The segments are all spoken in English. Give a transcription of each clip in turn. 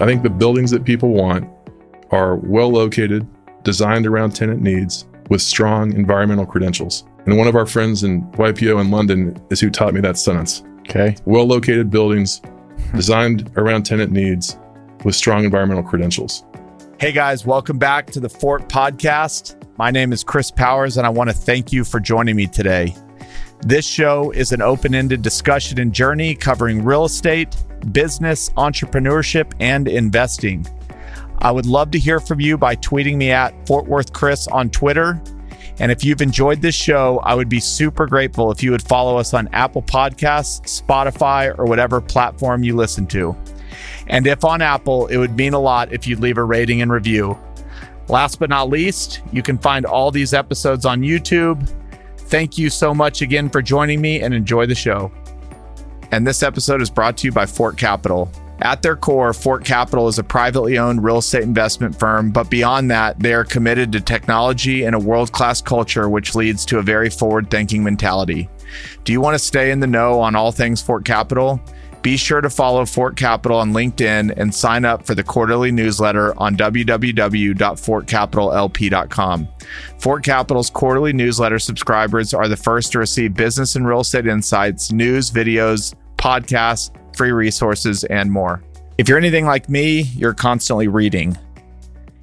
I think the buildings that people want are well located, designed around tenant needs, with strong environmental credentials. And one of our friends in YPO in London is who taught me that sentence. Okay. Well located buildings, hmm. designed around tenant needs, with strong environmental credentials. Hey guys, welcome back to the Fort Podcast. My name is Chris Powers, and I want to thank you for joining me today. This show is an open ended discussion and journey covering real estate, business, entrepreneurship, and investing. I would love to hear from you by tweeting me at Fort Worth Chris on Twitter. And if you've enjoyed this show, I would be super grateful if you would follow us on Apple Podcasts, Spotify, or whatever platform you listen to. And if on Apple, it would mean a lot if you'd leave a rating and review. Last but not least, you can find all these episodes on YouTube. Thank you so much again for joining me and enjoy the show. And this episode is brought to you by Fort Capital. At their core, Fort Capital is a privately owned real estate investment firm, but beyond that, they are committed to technology and a world class culture, which leads to a very forward thinking mentality. Do you want to stay in the know on all things Fort Capital? Be sure to follow Fort Capital on LinkedIn and sign up for the quarterly newsletter on www.fortcapitallp.com. Fort Capital's quarterly newsletter subscribers are the first to receive business and real estate insights, news, videos, podcasts, free resources, and more. If you're anything like me, you're constantly reading.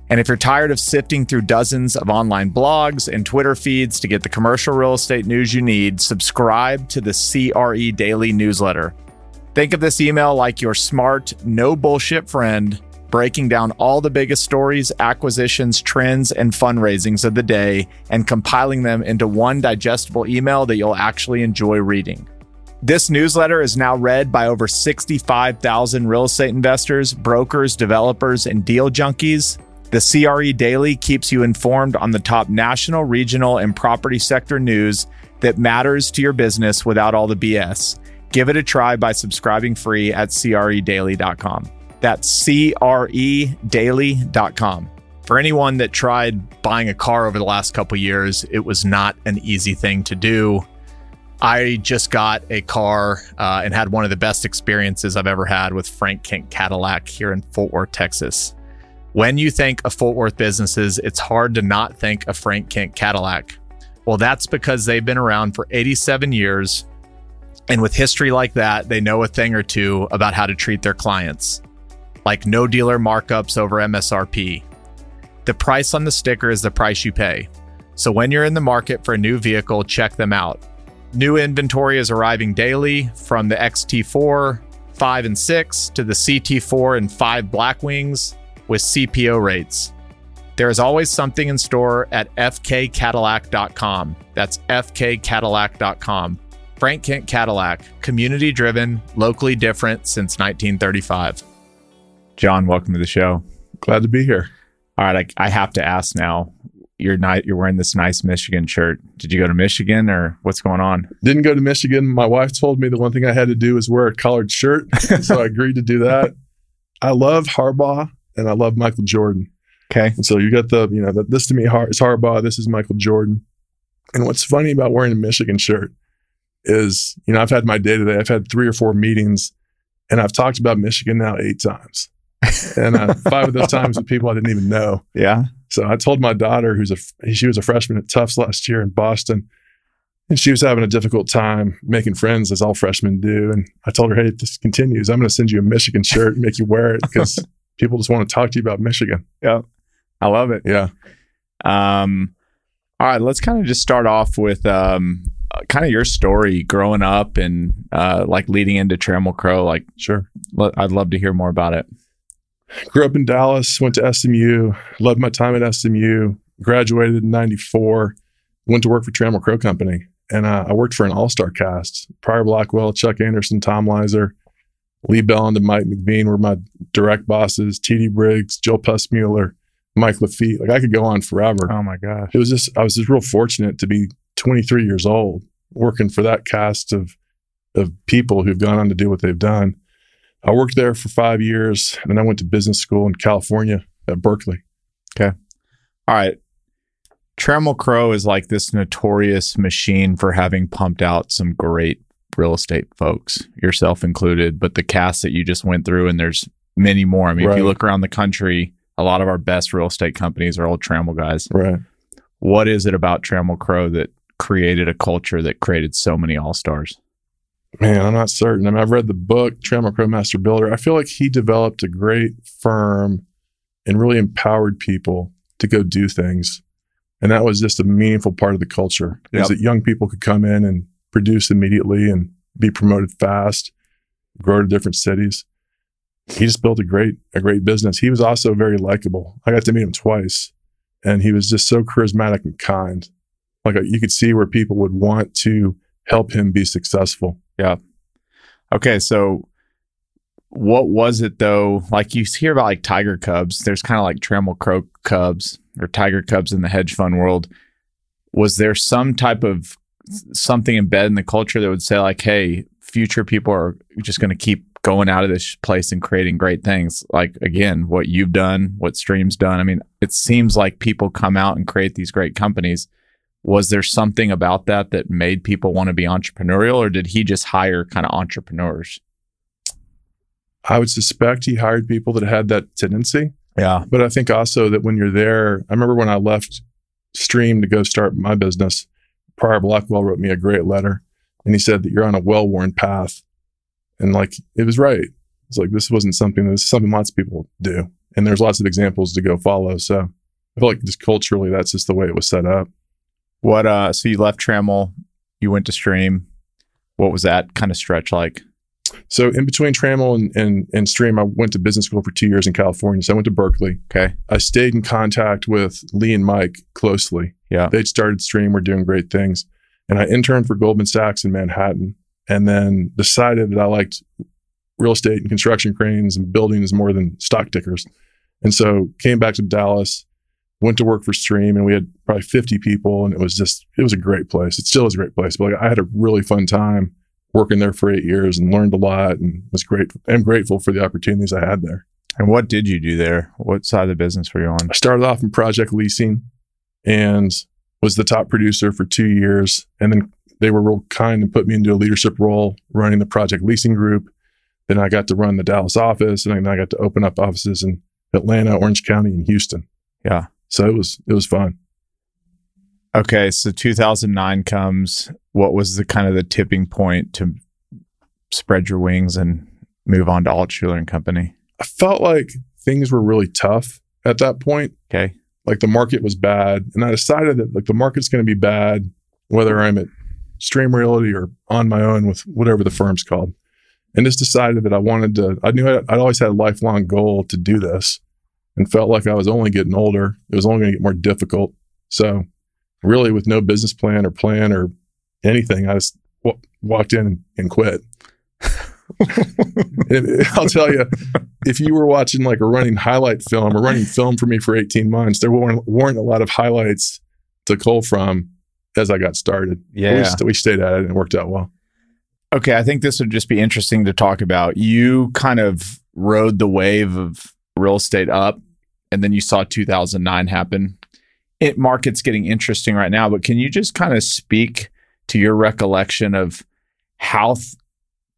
And if you're tired of sifting through dozens of online blogs and Twitter feeds to get the commercial real estate news you need, subscribe to the CRE Daily newsletter. Think of this email like your smart, no bullshit friend breaking down all the biggest stories, acquisitions, trends, and fundraisings of the day and compiling them into one digestible email that you'll actually enjoy reading. This newsletter is now read by over 65,000 real estate investors, brokers, developers, and deal junkies. The CRE Daily keeps you informed on the top national, regional, and property sector news that matters to your business without all the BS. Give it a try by subscribing free at credaily.com. That's credaily.com. For anyone that tried buying a car over the last couple years, it was not an easy thing to do. I just got a car uh, and had one of the best experiences I've ever had with Frank Kent Cadillac here in Fort Worth, Texas. When you think of Fort Worth businesses, it's hard to not think of Frank Kent Cadillac. Well, that's because they've been around for 87 years. And with history like that, they know a thing or two about how to treat their clients, like no dealer markups over MSRP. The price on the sticker is the price you pay. So when you're in the market for a new vehicle, check them out. New inventory is arriving daily from the XT4, 5 and 6 to the CT4 and 5 Blackwings with CPO rates. There is always something in store at fkcadillac.com. That's fkcadillac.com. Frank Kent Cadillac, community driven, locally different since 1935. John, welcome to the show. Glad to be here. All right, I, I have to ask now. You're not you're wearing this nice Michigan shirt. Did you go to Michigan or what's going on? Didn't go to Michigan. My wife told me the one thing I had to do was wear a collared shirt. so I agreed to do that. I love Harbaugh and I love Michael Jordan. Okay. And so you got the, you know, the, this to me Har- is Harbaugh, this is Michael Jordan. And what's funny about wearing a Michigan shirt is, you know, I've had my day today. I've had three or four meetings and I've talked about Michigan now eight times. and uh, five of those times with people I didn't even know. Yeah. So I told my daughter, who's a she was a freshman at Tufts last year in Boston, and she was having a difficult time making friends, as all freshmen do. And I told her, "Hey, if this continues, I'm going to send you a Michigan shirt and make you wear it because people just want to talk to you about Michigan." Yeah. I love it. Yeah. Um, all right, let's kind of just start off with um, kind of your story growing up and uh, like leading into Trammell Crow. Like, Sure. l- I'd love to hear more about it. Grew up in Dallas, went to SMU, loved my time at SMU, graduated in 94, went to work for Trammell Crow Company. And uh, I worked for an all star cast. Pryor Blackwell, Chuck Anderson, Tom Leiser, Lee Belland, and Mike McVean were my direct bosses. TD Briggs, Joe Pussmuller, Mike Lafitte. Like I could go on forever. Oh my gosh. It was just, I was just real fortunate to be 23 years old working for that cast of, of people who've gone on to do what they've done. I worked there for five years and then I went to business school in California at Berkeley. Okay. All right. Trammell Crow is like this notorious machine for having pumped out some great real estate folks, yourself included. But the cast that you just went through, and there's many more. I mean, if you look around the country, a lot of our best real estate companies are old Trammell guys. Right. What is it about Trammell Crow that created a culture that created so many all stars? Man, I'm not certain. I mean, I've read the book, Trammell Crow Master Builder. I feel like he developed a great firm and really empowered people to go do things. And that was just a meaningful part of the culture Yep. is that young people could come in and produce immediately and be promoted fast, grow to different cities. He just built a great, a great business. He was also very likable. I got to meet him twice and he was just so charismatic and kind. Like uh, you could see where people would want to help him be successful. Okay, so what was it though? Like you hear about like Tiger Cubs, there's kind of like Trammell Crow Cubs or Tiger Cubs in the hedge fund world. Was there some type of something embedded in the culture that would say like, hey, future people are just going to keep going out of this place and creating great things? Like again, what you've done, what Stream's done. I mean, it seems like people come out and create these great companies. Was there something about that that made people want to be entrepreneurial, or did he just hire kind of entrepreneurs? I would suspect he hired people that had that tendency. Yeah. But I think also that when you're there, I remember when I left Stream to go start my business, Pryor Blackwell wrote me a great letter and he said that you're on a well worn path. And like, it was right. It's like, this wasn't something, this is something lots of people do. And there's lots of examples to go follow. So I feel like just culturally, that's just the way it was set up. What uh so you left Trammell, you went to Stream. What was that kind of stretch like? So in between Trammell and, and, and Stream, I went to business school for two years in California. So I went to Berkeley. Okay. I stayed in contact with Lee and Mike closely. Yeah. They'd started Stream, were doing great things. And I interned for Goldman Sachs in Manhattan and then decided that I liked real estate and construction cranes and buildings more than stock tickers. And so came back to Dallas, went to work for Stream, and we had probably 50 people. And it was just, it was a great place. It still is a great place. But like, I had a really fun time working there for eight years and learned a lot and was great. I'm grateful for the opportunities I had there. And what did you do there? What side of the business were you on? I started off in project leasing and was the top producer for two years. And then they were real kind and put me into a leadership role running the project leasing group. Then I got to run the Dallas office and then I got to open up offices in Atlanta, Orange County, and Houston. Yeah. So it was it was fun. Okay, so 2009 comes. What was the kind of the tipping point to spread your wings and move on to Altschuler and Company? I felt like things were really tough at that point. Okay. Like the market was bad. And I decided that like the market's going to be bad, whether I'm at Stream Realty or on my own with whatever the firm's called. And just decided that I wanted to, I knew I'd, I'd always had a lifelong goal to do this and felt like I was only getting older. It was only going to get more difficult. So, really, with no business plan or plan or anything, I just w- walked in and, and quit. And I'll tell you, if you were watching like a running highlight film or running film for me for 18 months, there weren't, weren't a lot of highlights to cull from as I got started. But We, st- we stayed at it and it worked out well. Okay, I think this would just be interesting to talk about. You kind of rode the wave of real estate up, and then you saw 2009 happen. It market's getting interesting right now, but can you just kind of speak to your recollection of how th-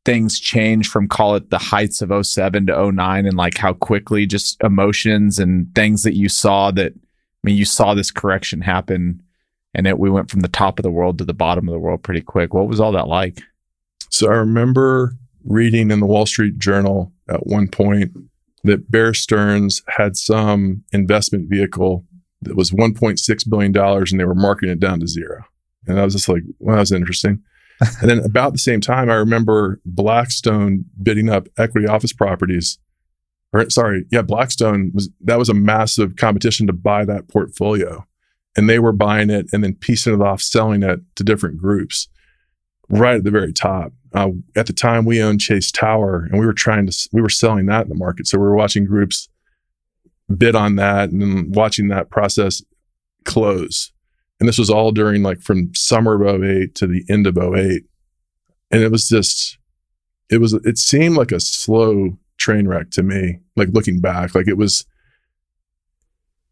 things change from call it the heights of 07 to 09 and like how quickly just emotions and things that you saw that I mean you saw this correction happen and it we went from the top of the world to the bottom of the world pretty quick. What was all that like? So I remember reading in the Wall Street Journal at one point that Bear Stearns had some investment vehicle that was $1.6 billion and they were marking it down to zero. And I was just like, well, that was interesting. and then about the same time, I remember Blackstone bidding up equity office properties. Or sorry, yeah, Blackstone was that was a massive competition to buy that portfolio. And they were buying it and then piecing it off, selling it to different groups right at the very top. Uh, at the time, we owned Chase Tower, and we were trying to we were selling that in the market. So we were watching groups bid on that, and watching that process close. And this was all during like from summer of 08 to the end of 08. And it was just, it was, it seemed like a slow train wreck to me, like looking back. Like it was,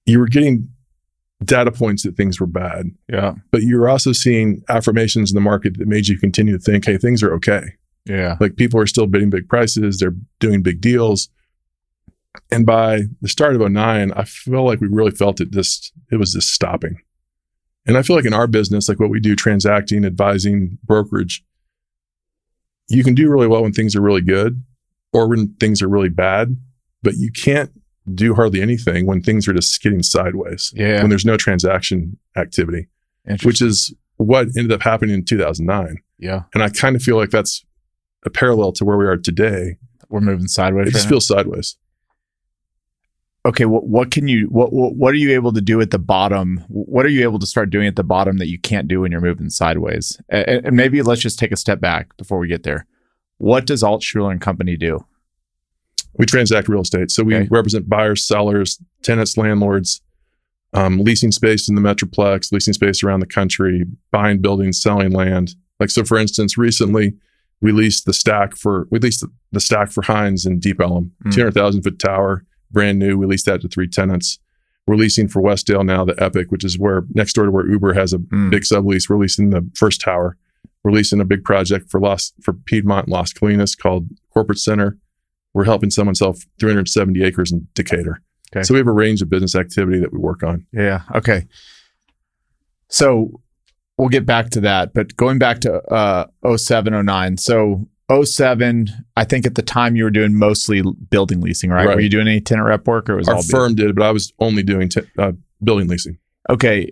you were getting data points that things were bad Yeah. but you're also seeing affirmations in the market that made you continue to think, hey, things are okay. Yeah. Like people are still bidding big prices, they're doing big deals. And by the start of 09, I feel like we really felt it just, it was just stopping. And I feel like in our business, like what we do, transacting, advising, brokerage, you can do really well when things are really good or when things are really bad, but you can't do hardly anything when things are just getting sideways. Yeah. When there's no transaction activity, which is what ended up happening in 2009. yeah, And I kind of feel like that's a parallel to where we are today. we're moving sideways. It just now. feels sideways. okay. What what can you what, what what are you able to do at the bottom? What are you able to start doing at the bottom that you can't do when you're moving sideways? And, and maybe let's just take a step back before we get there. What does Altschuler and Company do? We transact real estate. So we Okay. represent buyers, sellers, tenants, landlords, um, leasing space in the Metroplex, leasing space around the country, buying buildings, selling land. Like, so for instance, recently we leased the stack for, we leased the, stack for Hines in Deep Ellum, Mm. 200,000 foot tower, brand new. We leased that to three tenants. We're leasing for Westdale now, the Epic, which is where next door to where Uber has a Mm. big sublease. We're leasing the first tower. We're leasing a big project for Los for Piedmont and Las Colinas called Corporate Center. We're helping someone sell 370 acres in Decatur. Okay. So we have a range of business activity that we work on. Yeah. Okay. So we'll get back to that, but going back to uh 07, 09. So 07, I think at the time you were doing mostly building leasing, right? Right. Were you doing any tenant rep work or was Our all firm did, but I was only doing t- uh, building leasing. okay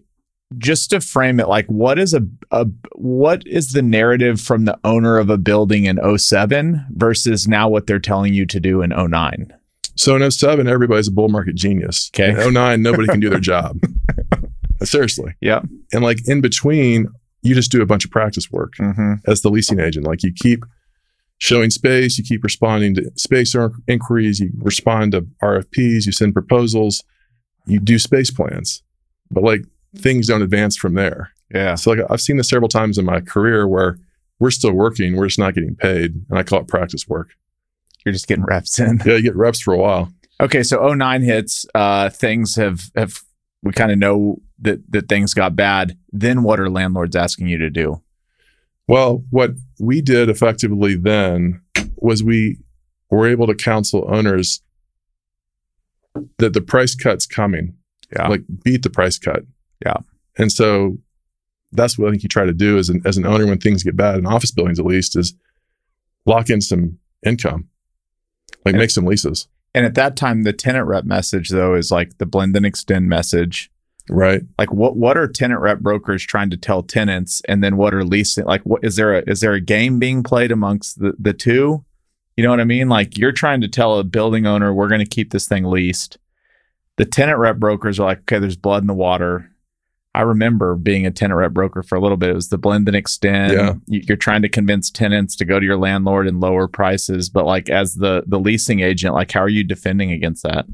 just to frame it like what is a, a what is the narrative from the owner of a building in 07 versus now what they're telling you to do in 09 So in 07, everybody's a bull market genius. Okay. In 09, nobody can do their job. Seriously. yeah And like in between, you just do a bunch of practice work mm-hmm. as the leasing agent. Like you keep showing space, you keep responding to space inquiries, you respond to RFPs, you send proposals, you do space plans. But like things don't advance from there. yeah So like I've seen this several times in my career where we're still working, we're just not getting paid. And I call it practice work. you're just getting reps in Yeah, you get reps for a while. okay so 09 hits uh things have have we kind of know that that things got bad then what are landlords asking you to do Well, what we did effectively then was we were able to counsel owners that the price cut's coming. Yeah. Like beat the price cut. Yeah. And so that's what I think you try to do as an as an owner when things get bad in office buildings at least is lock in some income. Like And- make some leases. and at that time the tenant rep message though is like the blend and extend message Right. like what what are tenant rep brokers trying to tell tenants and then what are leasing like what is there a is there a game being played amongst the the two you know what i mean like you're trying to tell a building owner we're going to keep this thing leased the tenant rep brokers are like okay there's blood in the water i remember being a tenant rep broker for a little bit it was the blend and extend Yeah. You- you're trying to convince tenants to go to your landlord and lower prices but like as the the leasing agent like how are you defending against that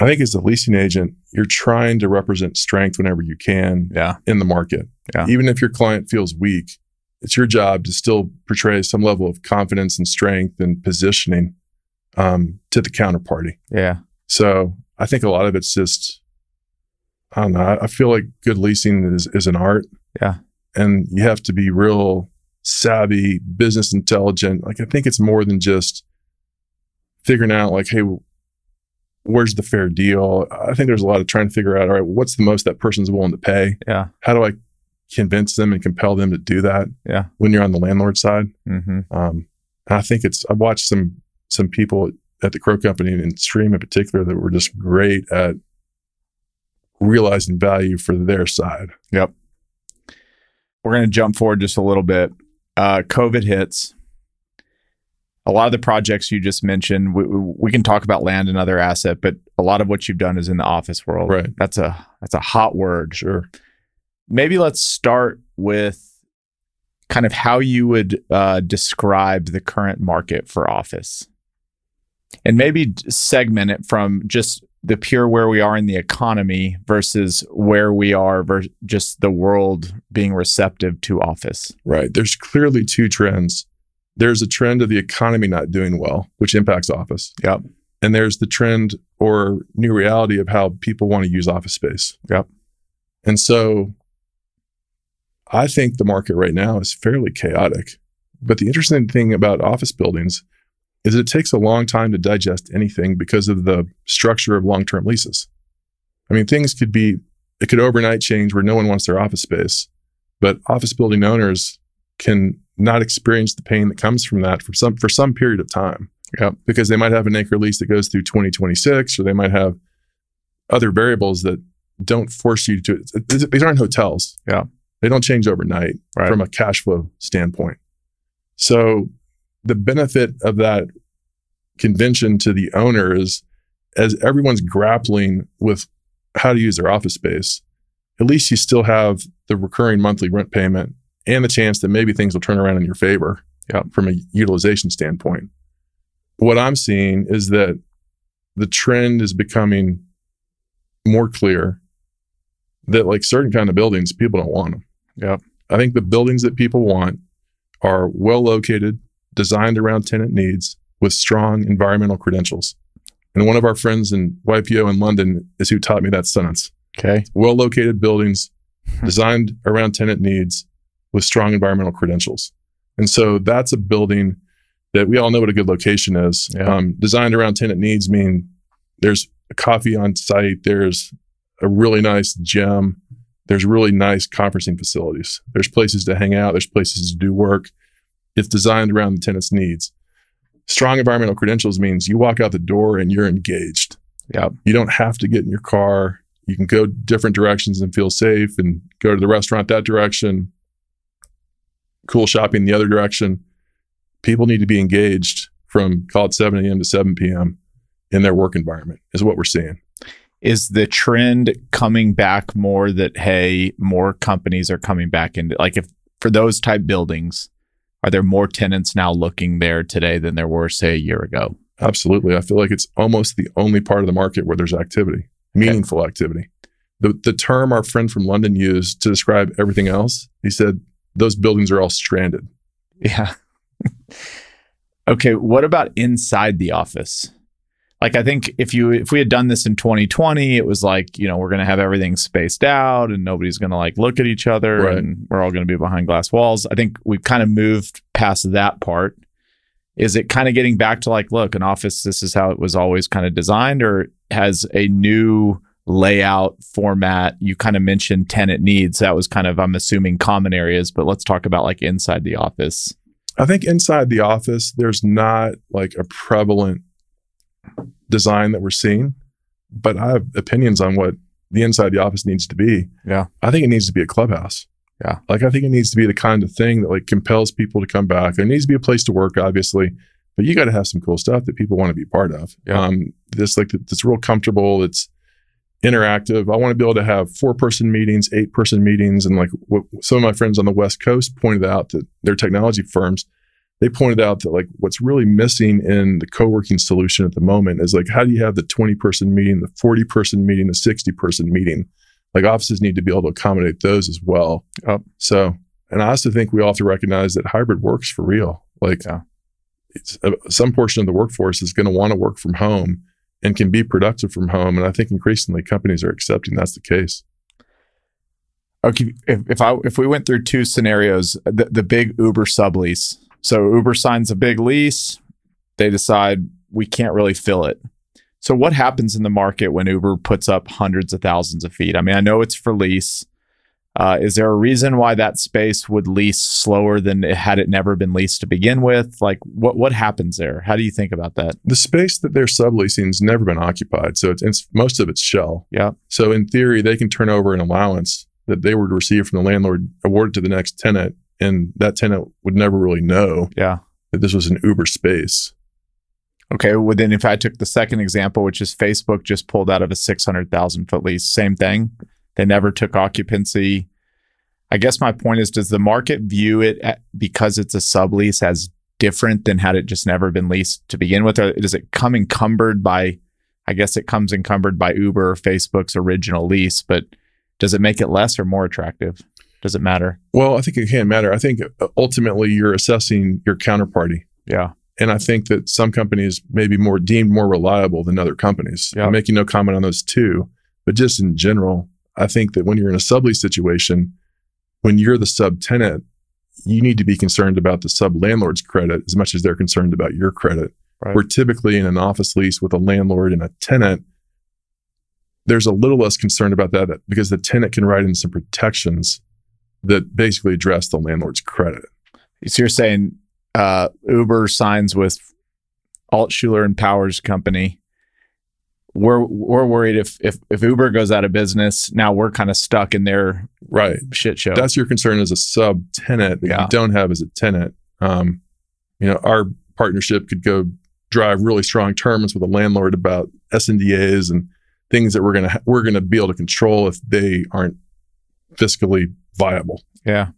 I think as a leasing agent, you're trying to represent strength whenever you can yeah in the market. Yeah. Even if your client feels weak, it's your job to still portray some level of confidence and strength and positioning um, to the counterparty. yeah So I think a lot of it's just, I don't know. I- feel like good leasing is, is an art. Yeah. And you have to be real savvy, business intelligent. Like I think it's more than just figuring out like, hey, where's the fair deal? I think there's a lot of trying to figure out, all right, what's the most that person's willing to pay? yeah How do I convince them and compel them to do that? Yeah. When you're on the landlord side. mm-hmm. Um, and I think it's, I've watched some, some people at the Crow Company and Stream in particular that were just great at realizing value for their side. Yep. We're going to jump forward just a little bit. Uh, COVID hits. A lot of the projects you just mentioned, we, we can talk about land and other asset, but a lot of what you've done is in the office world. Right. That's a that's a hot word. Sure. Maybe let's start with kind of how you would uh, describe the current market for office, and maybe segment it from just the pure where we are in the economy versus where we are versus just the world being receptive to office. Right. There's clearly two trends. There's a trend of the economy not doing well, which impacts office. Yep. And there's the trend or new reality of how people want to use office space. Yep. And so I think the market right now is fairly chaotic. But the interesting thing about office buildings is it takes a long time to digest anything because of the structure of long term leases. I mean, things could be, it could overnight change where no one wants their office space, but office building owners can not experience the pain that comes from that for some for some period of time. Yeah. Because they might have an anchor lease that goes through 2026, or they might have other variables that don't force you to. Do it. These aren't hotels. Yeah. They don't change overnight Right. from a cash flow standpoint. So the benefit of that convention to the owner is as everyone's grappling with how to use their office space, at least you still have the recurring monthly rent payment and the chance that maybe things will turn around in your favor Yeah. from a utilization standpoint. What I'm seeing is that the trend is becoming more clear that like certain kind of buildings, people don't want them. Yep. I think the buildings that people want are well located, designed around tenant needs with strong environmental credentials. And one of our friends in YPO in London is who taught me that sentence. Okay. Well located buildings designed around tenant needs with strong environmental credentials. And so that's a building that we all know what a good location is. Yeah. Um, designed around tenant needs mean there's a coffee on site, there's a really nice gym, there's really nice conferencing facilities, there's places to hang out, there's places to do work. It's designed around the tenant's needs. Strong environmental credentials means you walk out the door and you're engaged. Yep. You don't have to get in your car. You can go different directions and feel safe and go to the restaurant that direction, cool shopping the other direction. People need to be engaged from call it 7 a.m. to 7 p.m. in their work environment, is what we're seeing. Is the trend coming back more that hey, more companies are coming back into like if for those type buildings, are there more tenants now looking there today than there were say a year ago? Absolutely. I feel like it's almost the only part of the market where there's activity, meaningful activity. The, the term our friend from London used to describe everything else, he said, those buildings are all stranded. Yeah. okay, what about inside the office? Like I think if you if we had done this in 2020, it was like, you know, we're going to have everything spaced out and nobody's going to like look at each other Right. and we're all going to be behind glass walls. I think we've kind of moved past that part. Is it kind of getting back to like, look, an office this is how it was always kind of designed or has a new layout format you kind of mentioned tenant needs that was kind of i'm assuming common areas but let's talk about like inside the office I think inside the office, there's not like a prevalent design that we're seeing, but I have opinions on what the inside of the office needs to be. Yeah. I think it needs to be a clubhouse. Yeah. Like I think it needs to be the kind of thing that like compels people to come back. There needs to be a place to work, obviously, but you got to have some cool stuff that people want to be part of. Yeah. Um, this like that's real comfortable. It's interactive. I want to be able to have four person meetings, eight person meetings, and like what some of my friends on the West Coast pointed out that their technology firms they pointed out that like what's really missing in the co-working solution at the moment is like how do you have the 20 person meeting the 40 person meeting the 60 person meeting like offices need to be able to accommodate those as well Yep. so and i also think we all have to recognize that hybrid works for real like Yeah. it's, uh, some portion of the workforce is going to want to work from home and can be productive from home and i think increasingly companies are accepting that's the case okay if, if i if we went through two scenarios the, the big uber sublease so uber signs a big lease. They decide we can't really fill it. So what happens in the market when uber puts up hundreds of thousands of feet? I mean i know it's for lease. Uh, is there a reason why that space would lease slower than it had it never been leased to begin with? Like what what happens there? How do you think about that? The space that they're subleasing has never been occupied. So it's, it's most of it's shell. Yeah. so in theory they can turn over an allowance that they would receive from the landlord awarded to the next tenant and that tenant would never really know yeah that this was an uber space Okay, well then if I took the second example, which is Facebook just pulled out of a six hundred thousand foot lease, same thing. They never took occupancy. I guess my point is, does the market view it at, because it's a sublease as different than had it just never been leased to begin with, or does it come encumbered by? I guess it comes encumbered by Uber or Facebook's original lease, but does it make it less or more attractive? Does it matter? well i think it can't matter i think uh, ultimately you're assessing your counterparty Yeah, and i think that some companies may be more deemed more reliable than other companies Yeah. i'm making no comment on those two but just in general i think that when you're in a sublease situation when you're the subtenant you need to be concerned about the sub landlord's credit as much as they're concerned about your credit Right. Where typically in an office lease with a landlord and a tenant, there's a little less concern about that because the tenant can write in some protections that basically address the landlord's credit. So you're saying uh, Uber signs with Altschuler and Powers Company. We're we're worried if if if Uber goes out of business, now we're kind of stuck in their Right. shit show. That's your concern as a sub tenant that Yeah. you don't have as a tenant. Um, you know, our partnership could go drive really strong terms with a landlord about SNDAs and things that we're gonna we're gonna be able to control if they aren't fiscally viable. yeah.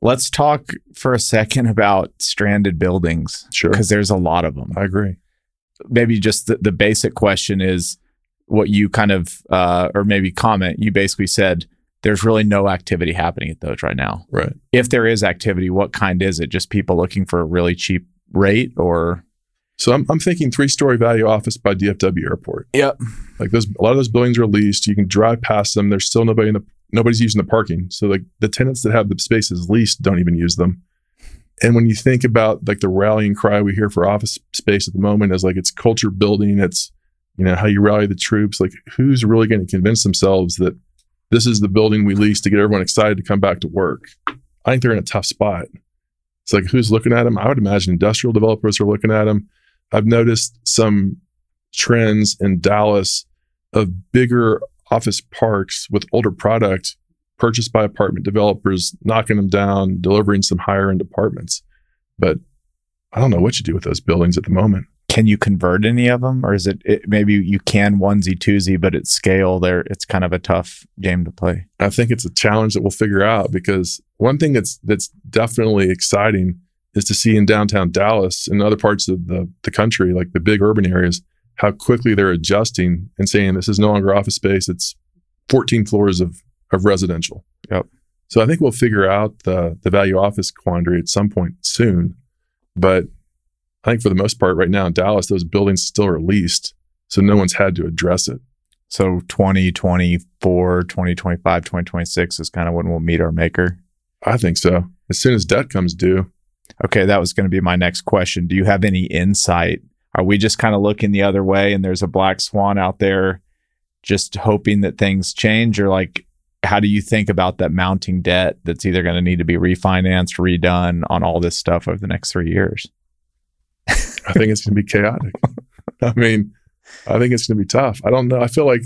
Let's talk for a second about stranded buildings Sure, because there's a lot of them. I agree. maybe just the, the basic question is what you kind of uh, or maybe comment you basically said there's really no activity happening at those right now Right. if there is activity what kind is it just people looking for a really cheap rate or So I'm I'm thinking three story value office by DFW Airport. Yep. Like those, a lot of those buildings are leased. You can drive past them. There's still nobody in the nobody's using the parking. So like the tenants that have the spaces leased don't even use them. And when you think about like the rallying cry we hear for office space at the moment is like it's culture building. It's you know how you rally the troops. Like who's really going to convince themselves that this is the building we lease to get everyone excited to come back to work? I think they're in a tough spot. It's like who's looking at them? I would imagine industrial developers are looking at them. I've noticed some trends in Dallas of bigger office parks with older product purchased by apartment developers, knocking them down, delivering some higher end apartments. But I don't know what you do with those buildings at the moment. can you convert any of them or is it, it maybe you can onesie twosie but at scale there it's kind of a tough game to play I think it's a challenge that we'll figure out because one thing that's that's definitely exciting is to see in downtown Dallas and other parts of the, the country, like the big urban areas, how quickly they're adjusting and saying this is no longer office space, it's 14 floors of, of residential. Yep. So I think we'll figure out the the value office quandary at some point soon. But I think for the most part right now in Dallas, those buildings still are leased. So no one's had to address it. so 2024 2025 2026 is kind of when we'll meet our maker I think so. As soon as debt comes due, Okay, that was going to be my next question. Do you have any insight? Are we just kind of looking the other way and there's a black swan out there just hoping that things change? Or like, how do you think about that mounting debt that's either going to need to be refinanced, redone on all this stuff over the next three years? I think it's going to be chaotic. I mean, I think it's going to be tough. I don't know. I feel like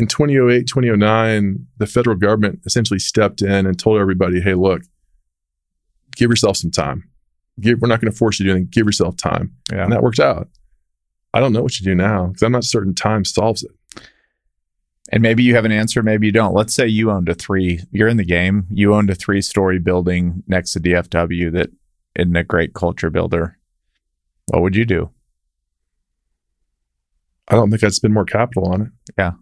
in 2008, 2009, the federal government essentially stepped in and told everybody, hey, look, give yourself some time. Give, we're not going to force you to do anything. Give yourself time. Yeah. And that worked out. I don't know what you do now because I'm not certain time solves it. And maybe you have an answer, maybe you don't. Let's say you owned a three, you're in the game, you owned a three story building next to DFW that isn't a great culture builder. What would you do? I don't think I'd spend more capital on it. Yeah.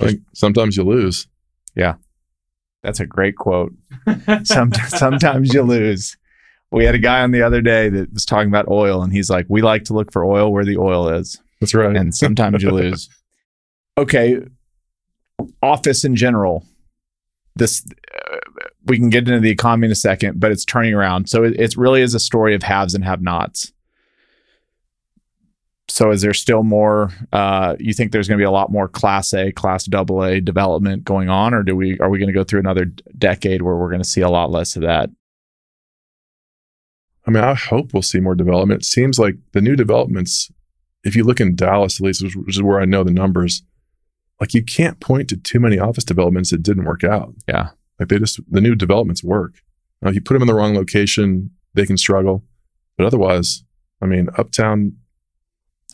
I think sometimes you lose. Yeah. That's a great quote. Some, sometimes you lose. We had a guy on the other day that was talking about oil, and he's like, "We like to look for oil where the oil is, That's right. and sometimes you lose." Okay, office in general. This uh, we can get into the economy in a second, but it's turning around. So it, it really is a story of haves and have-nots. So is there still more? Uh, you think there's going to be a lot more Class A, Class Double A development going on, or do we are we going to go through another decade where we're going to see a lot less of that? I mean, I hope we'll see more development. It seems like the new developments, if you look in Dallas, at least, which is where I know the numbers, like you can't point to too many office developments that didn't work out. Yeah. Like they just, the new developments work. Now, if you put them in the wrong location, they can struggle. But otherwise, I mean, uptown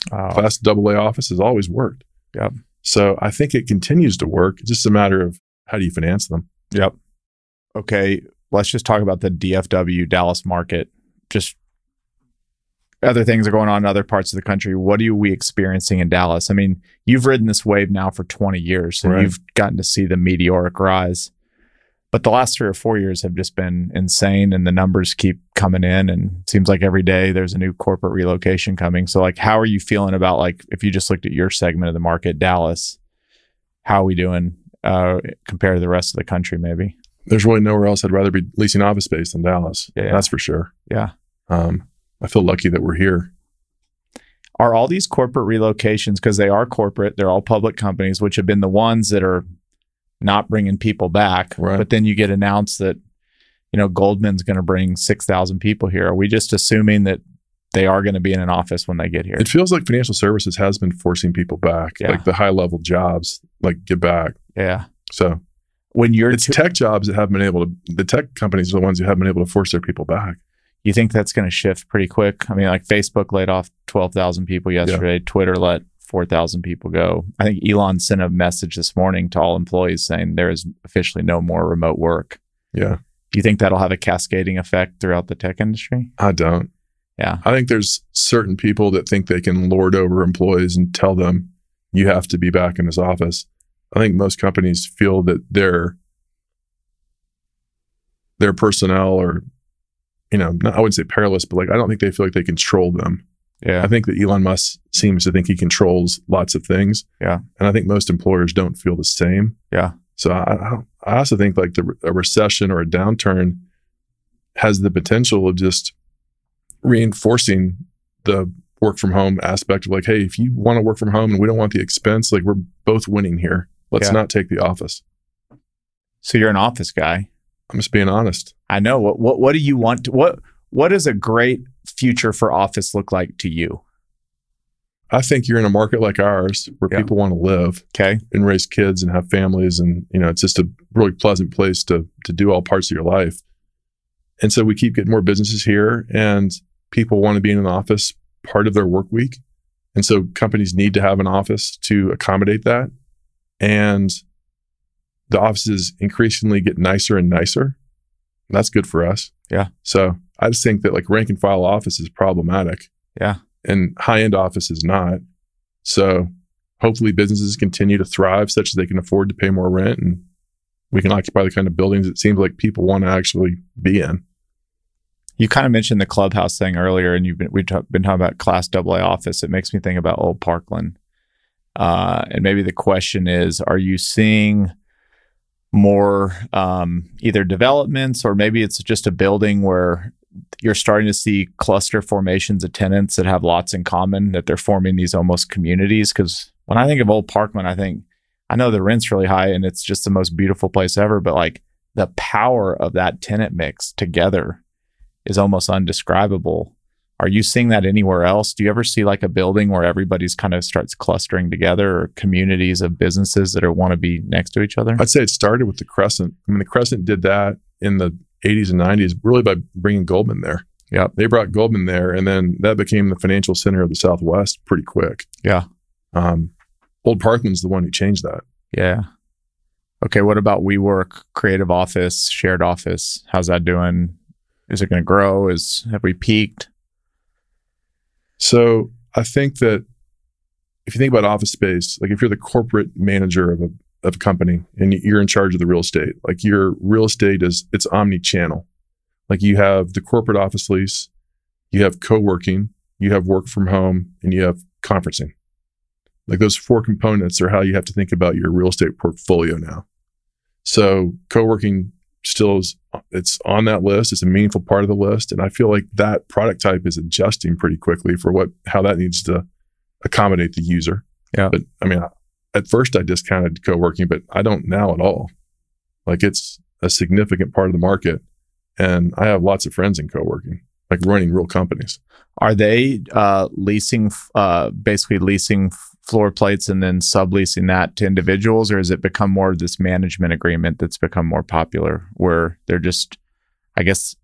class double A office has always worked. Yep. So I think it continues to work. It's just a matter of how do you finance them? Yep. Okay, let's just talk about the DFW Dallas market. Just other things are going on in other parts of the country. What are we experiencing in Dallas? I mean, you've ridden this wave now for 20 years and Right. you've gotten to see the meteoric rise. But the last three or four years have just been insane and the numbers keep coming in and it seems like every day there's a new corporate relocation coming. So like how are you feeling about like if you just looked at your segment of the market, Dallas, how are we doing uh compared to the rest of the country maybe? There's really nowhere else I'd rather be leasing office space than Dallas. Yeah. That's for sure. Yeah. Um, I feel lucky that we're here. Are all these corporate relocations because they are corporate? They're all public companies, which have been the ones that are not bringing people back. Right. But then you get announced that you know Goldman's going to bring six thousand people here. Are we just assuming that they are going to be in an office when they get here? It feels like financial services has been forcing people back, Yeah. like the high level jobs, like get back. yeah. So When you're, it's tech jobs that have been able to. The tech companies are the ones who have been able to force their people back. you think that's going to shift pretty quick? I mean, like Facebook laid off twelve thousand people yesterday. Twitter let four thousand people go. I think Elon sent a message this morning to all employees saying there is officially no more remote work. Yeah, Do you think that'll have a cascading effect throughout the tech industry? I don't. Yeah. I think there's certain people that think they can lord over employees and tell them you have to be back in this office. I think most companies feel that their their personnel are, you know, not, I wouldn't say perilous, but like I don't think they feel like they control them. Yeah. I think that Elon Musk seems to think he controls lots of things. Yeah. and I think most employers don't feel the same. Yeah. So I, I, also think like the a recession or a downturn has the potential of just reinforcing the work from home aspect of like, hey, if you want to work from home and we don't want the expense, like we're both winning here. Let's Yeah. not take the office. so you're an office guy. I'm just being honest. I know. What what what do you want to, what what does a great future for office look like to you? I think you're in a market like ours where Yeah. people want to live Okay. and raise kids and have families and you know it's just a really pleasant place to to do all parts of your life and so we keep getting more businesses here and people want to be in an office part of their work week and so companies need to have an office to accommodate that and the offices increasingly get nicer and nicer that's good for us Yeah. so i just think that like rank and file office is problematic Yeah. and high end office is not so hopefully businesses continue to thrive such that they can afford to pay more rent and we can occupy the kind of buildings it seems like people want to actually be in. You kind of mentioned the clubhouse thing earlier, and you've been we've been talking about Class AA office. It makes me think about Old Parkland, uh, and maybe the question is: Are you seeing more um, either developments, or maybe it's just a building where you're starting to see cluster formations of tenants that have lots in common that they're forming these almost communities? Because when I think of Old Parkland I think I know the rent's really high and it's just the most beautiful place ever, but like the power of that tenant mix together is almost undescribable. Are you seeing that anywhere else? Do you ever see like a building where everybody's kind of starts clustering together or communities of businesses that are want to be next to each other? I'd say it started with the Crescent. I mean, the Crescent did that in the 80s and 90s really by bringing Goldman there. Yeah. They brought Goldman there, and then that became the financial center of the Southwest pretty quick. Yeah. Um, Old Parkland's the one who changed that. Yeah. Okay. What about WeWork, creative office, shared office? How's that doing? Is it going to grow? Is have we peaked? So I think that if you think about office space, like if you're the corporate manager of a of a company and you're in charge of the real estate, like your real estate is it's omni-channel. Like you have the corporate office lease, you have co-working, you have work from home, and you have conferencing. Like those four components are how you have to think about your real estate portfolio now. So co-working still is it's on that list. It's a meaningful part of the list, and I feel like that product type is adjusting pretty quickly for what how that needs to accommodate the user. Yeah. But I mean, at first I discounted co-working, but I don't now at all. Like it's a significant part of the market, and I have lots of friends in co-working, like running real companies. Are they uh, leasing, uh, basically leasing floor plates and then subleasing that to individuals, or has it become more of this management agreement that's become more popular, where they're just, I guess,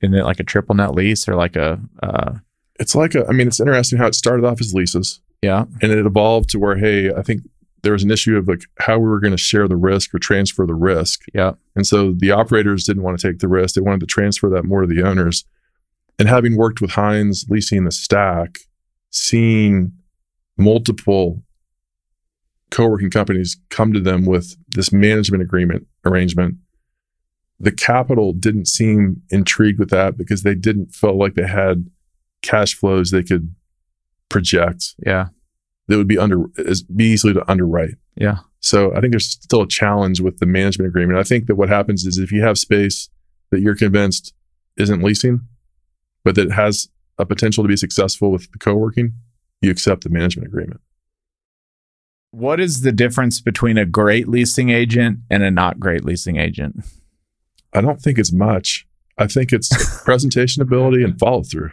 in it like a triple net lease or like a, uh, It's like a, I mean, it's interesting how it started off as leases, yeah, and it evolved to where, hey, I think there was an issue of like how we were going to share the risk or transfer the risk. yeah, And so the operators didn't want to take the risk. They wanted to transfer that more to the owners. And having worked with Hines leasing the stack, seeing multiple co-working companies come to them with this management agreement arrangement, the capital didn't seem intrigued with that because they didn't feel like they had cash flows they could project yeah, that would be under is be easily to underwrite. Yeah. So I think there's still a challenge with the management agreement. I think that what happens is if you have space that you're convinced isn't leasing, but that has a potential to be successful with the co-working, you accept the management agreement. What is the difference between a great leasing agent and a not great leasing agent? I don't think it's much. I think it's presentation ability and follow through.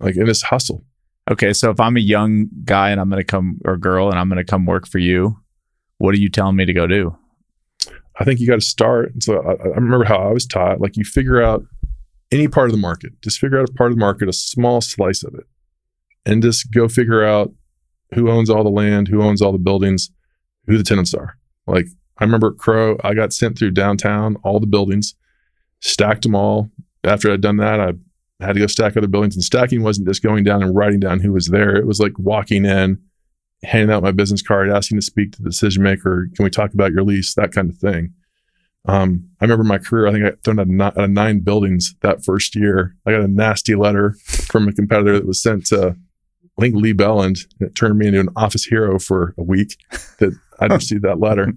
Like in this hustle. Okay, so if I'm a young guy and I'm going to come or girl and I'm going to come work for you, what are you telling me to go do? I think you got to start. So I, I remember how I was taught. Like you figure out any part of the market. Just figure out a part of the market, a small slice of it, and just go figure out who owns all the land, who owns all the buildings, who the tenants are. Like I remember at Crow, I got sent through downtown, all the buildings, stacked them all. After I'd done that, I had to go stack other buildings. And stacking wasn't just going down and writing down who was there. It was like walking in, handing out my business card, asking to speak to the decision maker. Can we talk about your lease? That kind of thing. Um, I remember my career. I think I thrown out, out of nine buildings that first year. I got a nasty letter from a competitor that was sent to I think Lee Belland. Turned me into an office hero for a week that I received that letter.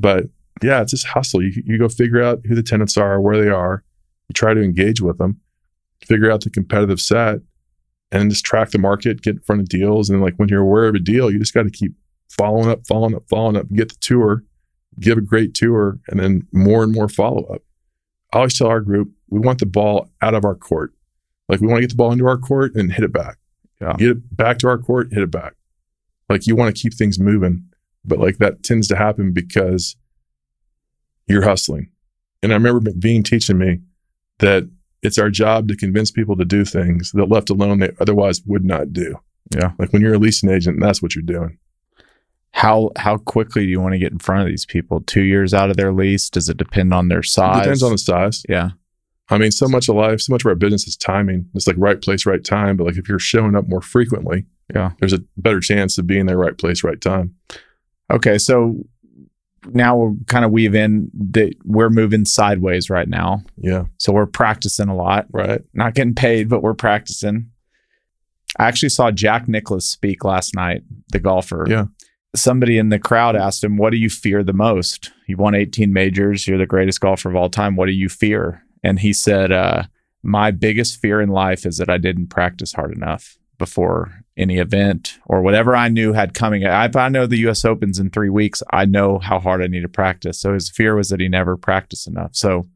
But yeah, it's just hustle. You, you go figure out who the tenants are, where they are. You try to engage with them, figure out the competitive set, and just track the market, get in front of deals. And like when you're aware of a deal, you just got to keep following up, following up, following up, get the tour, give a great tour, and then more and more follow up. I always tell our group, we want the ball out of our court. Like we want to get the ball into our court and hit it back. Yeah. Get it back to our court, hit it back. Like you want to keep things moving, but like that tends to happen because you're hustling. And I remember being teaching me that it's our job to convince people to do things that left alone they otherwise would not do. Yeah. Like when you're a leasing agent, that's what you're doing. How how quickly do you want to get in front of these people? Two years out of their lease? Does it depend on their size? It depends on the size. yeah. I mean, so much of life, so much of our business is timing. It's like right place, right time. But like if you're showing up more frequently, Yeah. there's a better chance of being there right place, right time. Okay, so now we'll kind of weave in that we're moving sideways right now. Yeah. So we're practicing a lot. Right. Not getting paid, but we're practicing. I actually saw Jack Nicklaus speak last night, the golfer. Yeah. Somebody in the crowd asked him, What do you fear the most? You won 18 majors. You're the greatest golfer of all time. What do you fear? And he said, uh, My biggest fear in life is that I didn't practice hard enough before any event or whatever I knew had coming. If I know the US Opens in three weeks, I know how hard I need to practice. So his fear was that he never practiced enough. So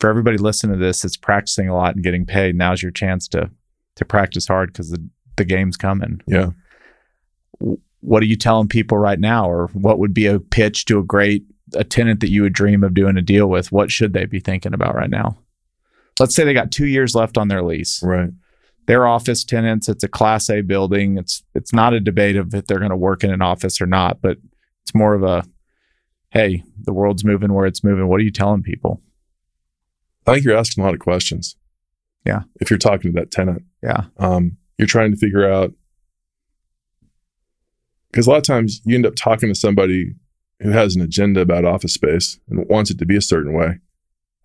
for everybody listening to this, it's practicing a lot and getting paid. Now's your chance to to practice hard because the, the game's coming. Yeah. What are you telling people right now? Or what would be a pitch to a great a tenant that you would dream of doing a deal with? What should they be thinking about right now? Let's say they got two years left on their lease Right. they're office tenants. It's a class A building. It's it's not a debate of if they're going to work in an office or not, but it's more of a hey, the world's moving where it's moving. What are you telling people? I think you're asking a lot of questions. Yeah. If you're talking to that tenant, Yeah. um, you're trying to figure out because a lot of times you end up talking to somebody who has an agenda about office space and wants it to be a certain way.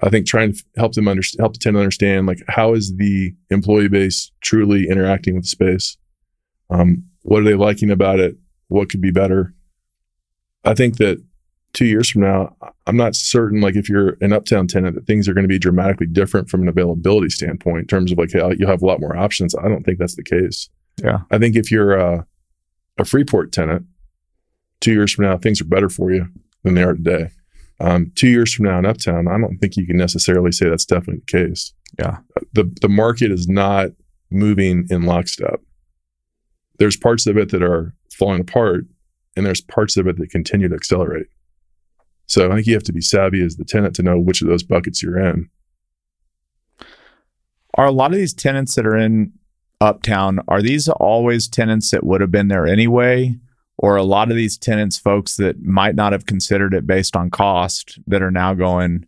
I think trying to help them understand, help the tenant understand, like how is the employee base truly interacting with the space? Um, what are they liking about it? What could be better? I think that two years from now, I'm not certain, like if you're an uptown tenant, that things are going to be dramatically different from an availability standpoint in terms of like, hey, you'll have a lot more options. I don't think that's the case. Yeah. I think if you're a, a Freeport tenant, two years from now, things are better for you than they are today. Um, two years from now in Uptown, I don't think you can necessarily say that's definitely the case. Yeah. The the market is not moving in lockstep. There's parts of it that are falling apart, and there's parts of it that continue to accelerate. So I think you have to be savvy as the tenant to know which of those buckets you're in. Are a lot of these tenants that are in Uptown, are these always tenants that would have been there anyway? Or a lot of these tenants, folks that might not have considered it based on cost, that are now going,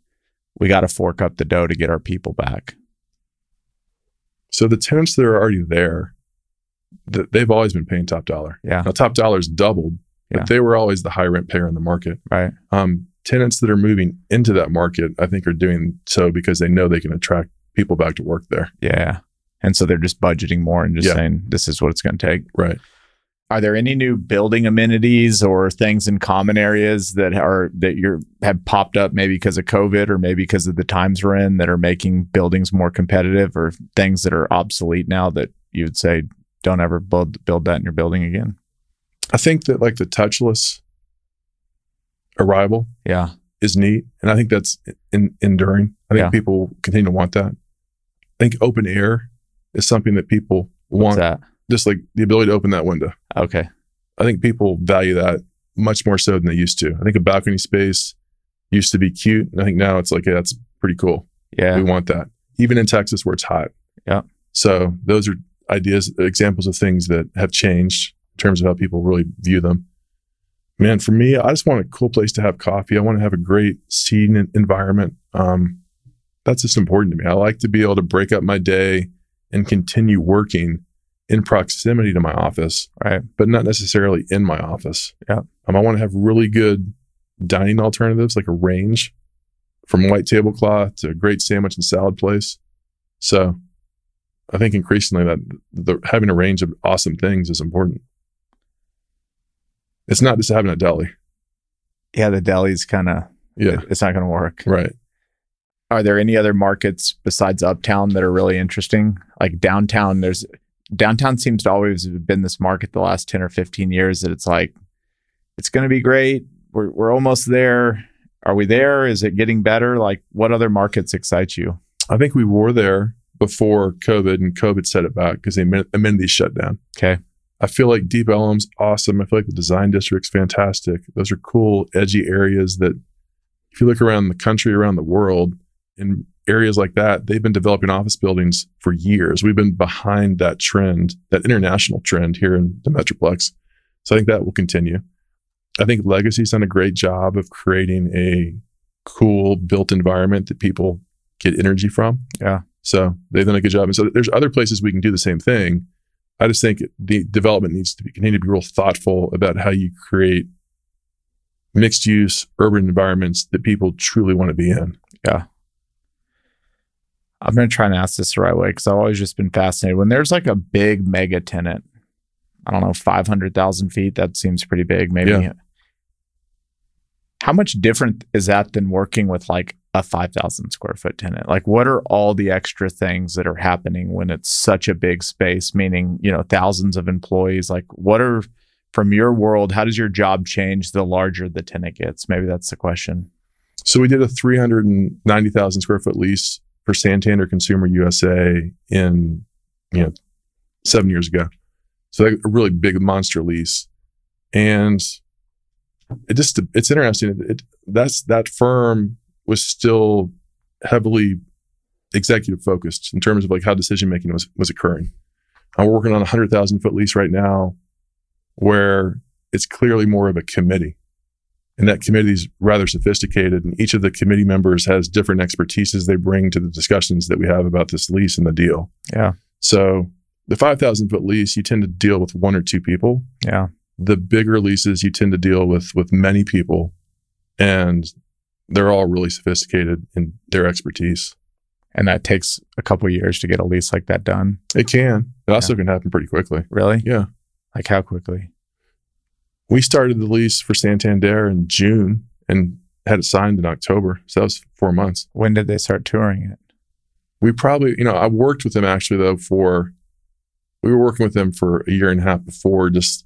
we got to fork up the dough to get our people back. So the tenants that are already there, th- they've always been paying top dollar. Yeah. Now top dollar's doubled, but Yeah. they were always the high rent payer in the market. Right. Um, tenants that are moving into that market, I think, are doing so because they know they can attract people back to work there. Yeah. And so they're just budgeting more and just Yeah. saying, this is what it's going to take. Right. Are there any new building amenities or things in common areas that are that you're have popped up maybe because of COVID or maybe because of the times we're in that are making buildings more competitive or things that are obsolete now that you would say don't ever build build that in your building again. I think that like the touchless arrival Yeah. is neat, and I think that's in, enduring. I think Yeah. people continue to want that. I think open air is something that people What's want, that? Just like the ability to open that window. Okay. I think people value that much more so than they used to. I think a balcony space used to be cute, and I think now it's like yeah, that's pretty cool. Yeah. We want that, even in Texas where it's hot. Yeah. So those are ideas, examples of things that have changed in terms of how people really view them. Man, for me, I just want a cool place to have coffee. I want to have a great seating environment. Um, that's just important to me. I like to be able to break up my day and continue working in proximity to my office, Right. but not necessarily in my office. Yeah. Um, I want to have really good dining alternatives, like a range from white tablecloth to a great sandwich and salad place. So I think increasingly that the, having a range of awesome things is important. It's not just having a deli. Yeah. The deli's kind of, Yeah. it's not going to work. Right. Are there any other markets besides uptown that are really interesting? Like downtown, there's downtown seems to always have been this market the last 10 or 15 years that it's like, it's going to be great. We're, we're almost there. Are we there? Is it getting better? Like, what other markets excite you? I think we were there before COVID and COVID set it back because the amen- amenities shut down. Okay. I feel like Deep Ellum's awesome. I feel like the design district's fantastic. Those are cool, edgy areas that if you look around the country, around the world, in areas like that, they've been developing office buildings for years. We've been behind that trend, that international trend here in the Metroplex. So I think that will continue. I think Legacy's done a great job of creating a cool built environment that people get energy from. Yeah. So they've done a good job. And so there's other places we can do the same thing. I just think the development needs to be, continue to be real thoughtful about how you create mixed use urban environments that people truly want to be in. I'm going to try and ask this the right way because I've always just been fascinated. When there's like a big mega tenant, I don't know, 500,000 feet, that seems pretty big, maybe. Yeah. How much different is that than working with like a 5,000 square foot tenant? Like, what are all the extra things that are happening when it's such a big space, meaning, you know, thousands of employees? Like, what are, from your world, how does your job change the larger the tenant gets? Maybe that's the question. So we did a 390,000 square foot lease for Santander Consumer USA in, you know, seven years ago. So a really big monster lease. And it just, it's interesting. It, it, that's, that firm was still heavily executive focused in terms of like how decision making was, was occurring. I'm working on a 100,000 foot lease right now where it's clearly more of a committee and that committee is rather sophisticated and each of the committee members has different expertises they bring to the discussions that we have about this lease and the deal Yeah. so the 5000 foot lease you tend to deal with one or two people Yeah. the bigger leases you tend to deal with with many people and they're all really sophisticated in their expertise And that takes a couple years to get a lease like that done. it can it also can happen pretty quickly Really? yeah Like, how quickly? We started the lease for santander in june and had it signed in october so that was four months When did they start touring it? we probably, you know, I worked with them actually though for, we were working with them for a year and a half before just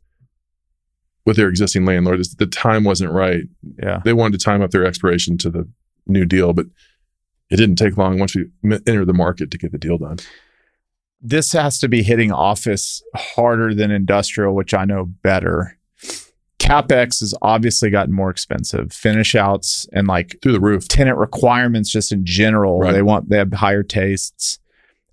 with their existing landlord. The time wasn't right. Yeah. They wanted to time up their expiration to the new deal, but it didn't take long once we entered the market to get the deal done. this has to be hitting office harder than industrial, which I know better. CapEx has obviously gotten more expensive. Finish outs and like Through the roof. tenant requirements just in general. Right. They want they have higher tastes.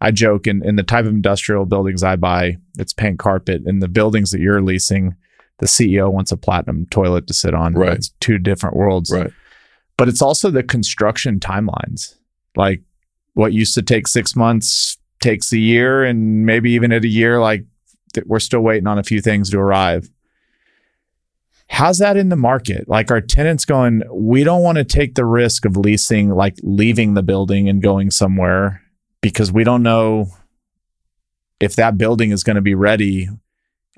I joke in, in the type of industrial buildings I buy, it's paint carpet. In the buildings that you're leasing, the CEO wants a platinum toilet to sit on. Right. It's two different worlds. Right. But it's also the construction timelines. Like what used to take six months takes a year, and maybe even at a year, like we're still waiting on a few things to arrive. How's that in the market? Like, are tenants going, we don't want to take the risk of leasing, like leaving the building and going somewhere because we don't know if that building is going to be ready.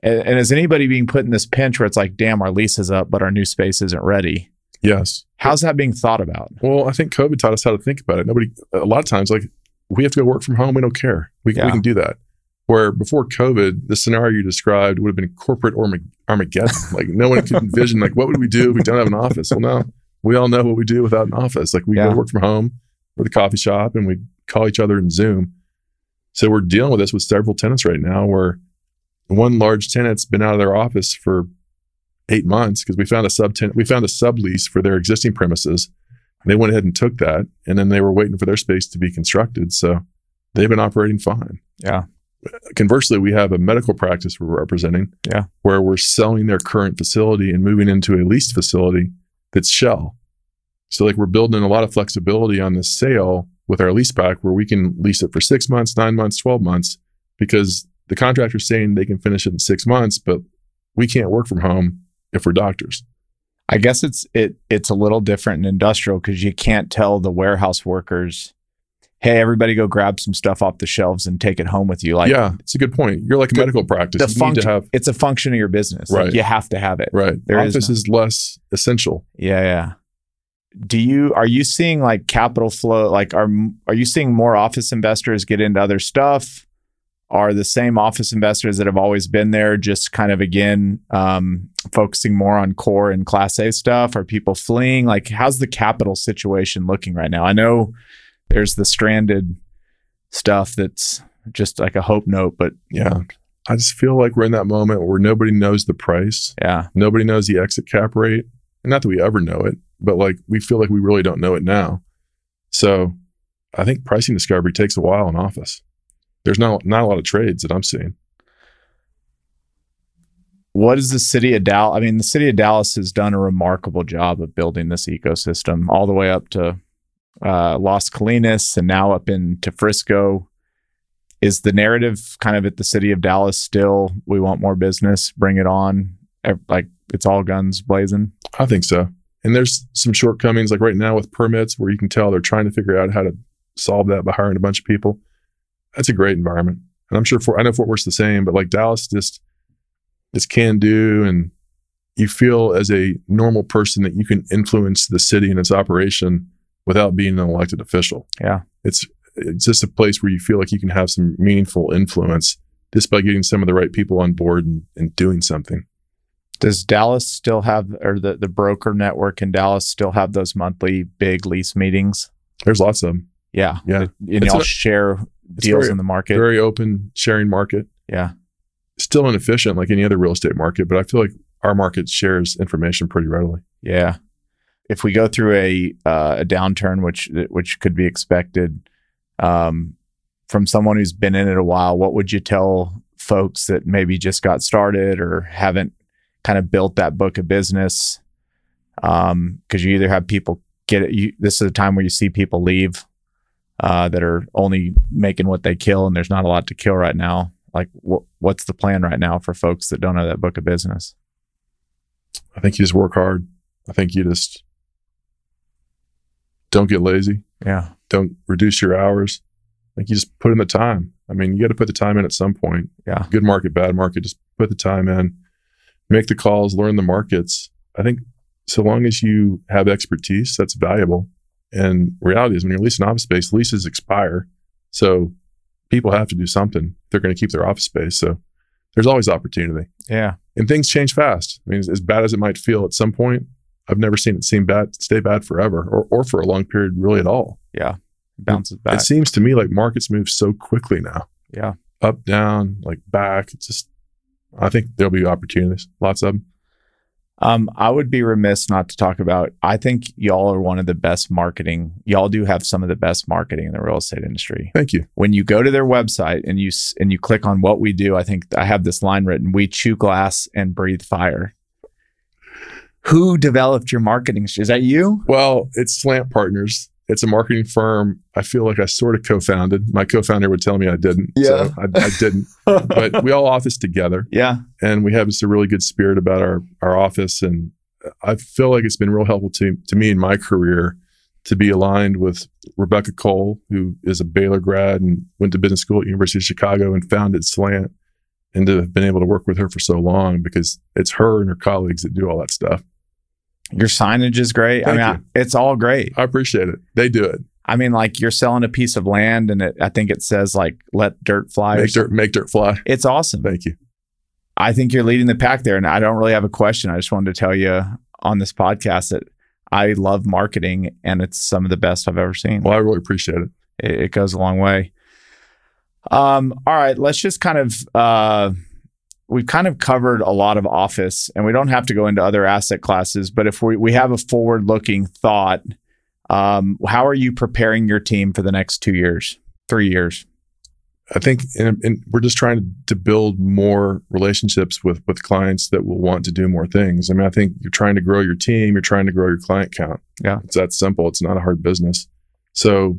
And, and is anybody being put in this pinch where it's like, damn, our lease is up, but our new space isn't ready? Yes. How's that being thought about? Well, I think COVID taught us how to think about it. Nobody, a lot of times, like we have to go work from home. We don't care. We, Yeah. we can do that. Where before COVID, the scenario you described would have been corporate or Armageddon. like no one could envision, like, what would we do if we don't have an office? Well, now we all know what we do without an office. Like we yeah. go work from home or the coffee shop and we call each other in Zoom. So we're dealing with this with several tenants right now where one large tenant's been out of their office for eight months because we found a sub tenant, we found a sublease for their existing premises. They went ahead and took that, and then they were waiting for their space to be constructed. So they've been operating fine. Yeah. Conversely, we have a medical practice we're representing. Yeah. Where we're selling their current facility and moving into a leased facility that's shell. So like we're building a lot of flexibility on the sale with our lease back where we can lease it for six months, nine months, 12 months, because the contractor's saying they can finish it in six months, but we can't work from home if we're doctors. I guess it's it it's a little different in industrial because you can't tell the warehouse workers, hey, everybody go grab some stuff off the shelves and take it home with you. Like Yeah, it's a good point. You're like a medical practice. The you function, have, it's a function of your business. Right. Like you have to have it. Right. There Office is, is less essential. Yeah, yeah. Do you are you seeing like capital flow? Like are are you seeing more office investors get into other stuff? are the same office investors that have always been there, just kind of again um, focusing more on core and class A stuff? Are people fleeing? Like, how's the capital situation looking right now? I know there's the stranded stuff that's just like a hope note, but yeah. I just feel like we're in that moment where nobody knows the price. Yeah. Nobody knows the exit cap rate. And not that we ever know it, but like we feel like we really don't know it now. So I think pricing discovery takes a while in office there's not not a lot of trades that I'm seeing. What is the city of Dallas? I mean, the city of Dallas has done a remarkable job of building this ecosystem all the way up to uh, Las Colinas and now up into Frisco. Is the narrative kind of at the city of Dallas still? We want more business, bring it on. Like it's all guns blazing. I think so. And there's some shortcomings, like right now with permits, where you can tell they're trying to figure out how to solve that by hiring a bunch of people that's a great environment. And I'm sure for I know Fort Worth's the same, but like Dallas just is can do and you feel as a normal person that you can influence the city and its operation without being an elected official. Yeah. It's it's just a place where you feel like you can have some meaningful influence just by getting some of the right people on board and, and doing something. Does Dallas still have, or the, the broker network in Dallas still have those monthly big lease meetings? There's lots of them. Yeah. Yeah. And y'all a, share deals very, in the market. Very open sharing market. Yeah. Still inefficient like any other real estate market, but I feel like our market shares information pretty readily. Yeah. If we go through a uh, a downturn, which which could be expected, um, from someone who's been in it a while, what would you tell folks that maybe just got started or haven't kind of built that book of business? Because um, you either have people get it. You, this is a time where you see people leave uh, that are only making what they kill, and there's not a lot to kill right now. Like, wh- what's the plan right now for folks that don't have that book of business? I think you just work hard. I think you just don't get lazy. Yeah. Don't reduce your hours. Like you just put in the time. I mean, you got to put the time in at some point. Yeah. Good market, bad market, just put the time in, make the calls, learn the markets. I think so long as you have expertise, that's valuable. And reality is when you're leasing office space, leases expire. So people have to do something. They're going to keep their office space. So there's always opportunity. Yeah. And things change fast. I mean, as, as bad as it might feel at some point, I've never seen it seem bad, stay bad forever or, or for a long period, really at all. Yeah. It bounces back. It seems to me like markets move so quickly now. Yeah. Up, down, like back. It's just, I think there'll be opportunities, lots of them. Um, I would be remiss not to talk about. I think y'all are one of the best marketing. Y'all do have some of the best marketing in the real estate industry. Thank you. When you go to their website and you and you click on what we do, I think I have this line written: "We chew glass and breathe fire." Who developed your marketing? Is that you? Well, it's Slant Partners. It's a marketing firm. I feel like I sort of co-founded. My co-founder would tell me I didn't. Yeah, so I, I didn't. but we all office together. Yeah, and we have just a really good spirit about our our office, and I feel like it's been real helpful to to me in my career to be aligned with Rebecca Cole, who is a Baylor grad and went to business school at University of Chicago and founded Slant, and to have been able to work with her for so long because it's her and her colleagues that do all that stuff. Your signage is great. Thank I mean, I, it's all great. I appreciate it. They do it. I mean, like you're selling a piece of land, and it, I think it says like "let dirt fly." Make dirt, make dirt fly. It's awesome. Thank you. I think you're leading the pack there, and I don't really have a question. I just wanted to tell you on this podcast that I love marketing, and it's some of the best I've ever seen. Well, I really appreciate it. It, it goes a long way. Um, all right, let's just kind of uh, we've kind of covered a lot of office, and we don't have to go into other asset classes. But if we we have a forward looking thought, um, how are you preparing your team for the next two years, three years? I think in, in, we're just trying to, to build more relationships with with clients that will want to do more things. I mean, I think you're trying to grow your team, you're trying to grow your client count. Yeah, it's that simple. It's not a hard business. So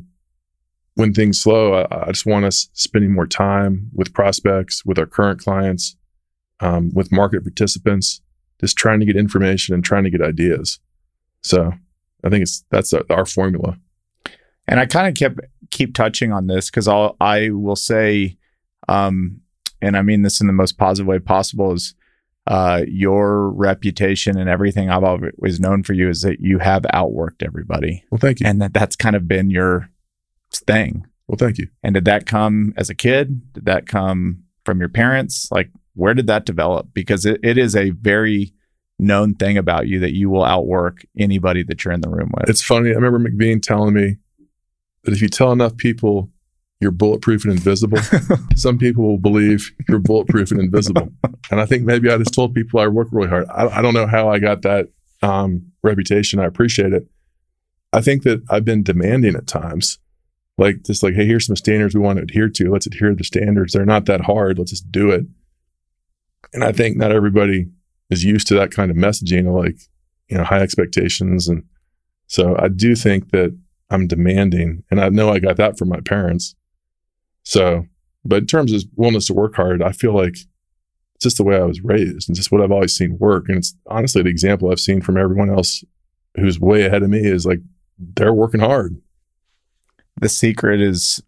when things slow, I, I just want us spending more time with prospects, with our current clients, um, with market participants, just trying to get information and trying to get ideas. So I think it's that's our, our formula. And I kind of kept keep touching on this because I'll I will say, um, and I mean this in the most positive way possible is uh, your reputation and everything I've always known for you is that you have outworked everybody. Well, thank you. And that that's kind of been your thing. Well, thank you. And did that come as a kid? Did that come from your parents? Like, where did that develop? Because it, it is a very known thing about you that you will outwork anybody that you're in the room with. It's funny. I remember McBean telling me that if you tell enough people you're bulletproof and invisible, some people will believe you're bulletproof and invisible. And I think maybe I just told people I work really hard. I, I don't know how I got that um, reputation. I appreciate it. I think that I've been demanding at times like just like, hey, here's some standards we want to adhere to. Let's adhere to the standards. They're not that hard. Let's just do it. And I think not everybody is used to that kind of messaging, like you know, high expectations. And so I do think that I'm demanding, and I know I got that from my parents. So, but in terms of willingness to work hard, I feel like it's just the way I was raised and just what I've always seen work. And it's honestly the example I've seen from everyone else who's way ahead of me is like they're working hard the secret is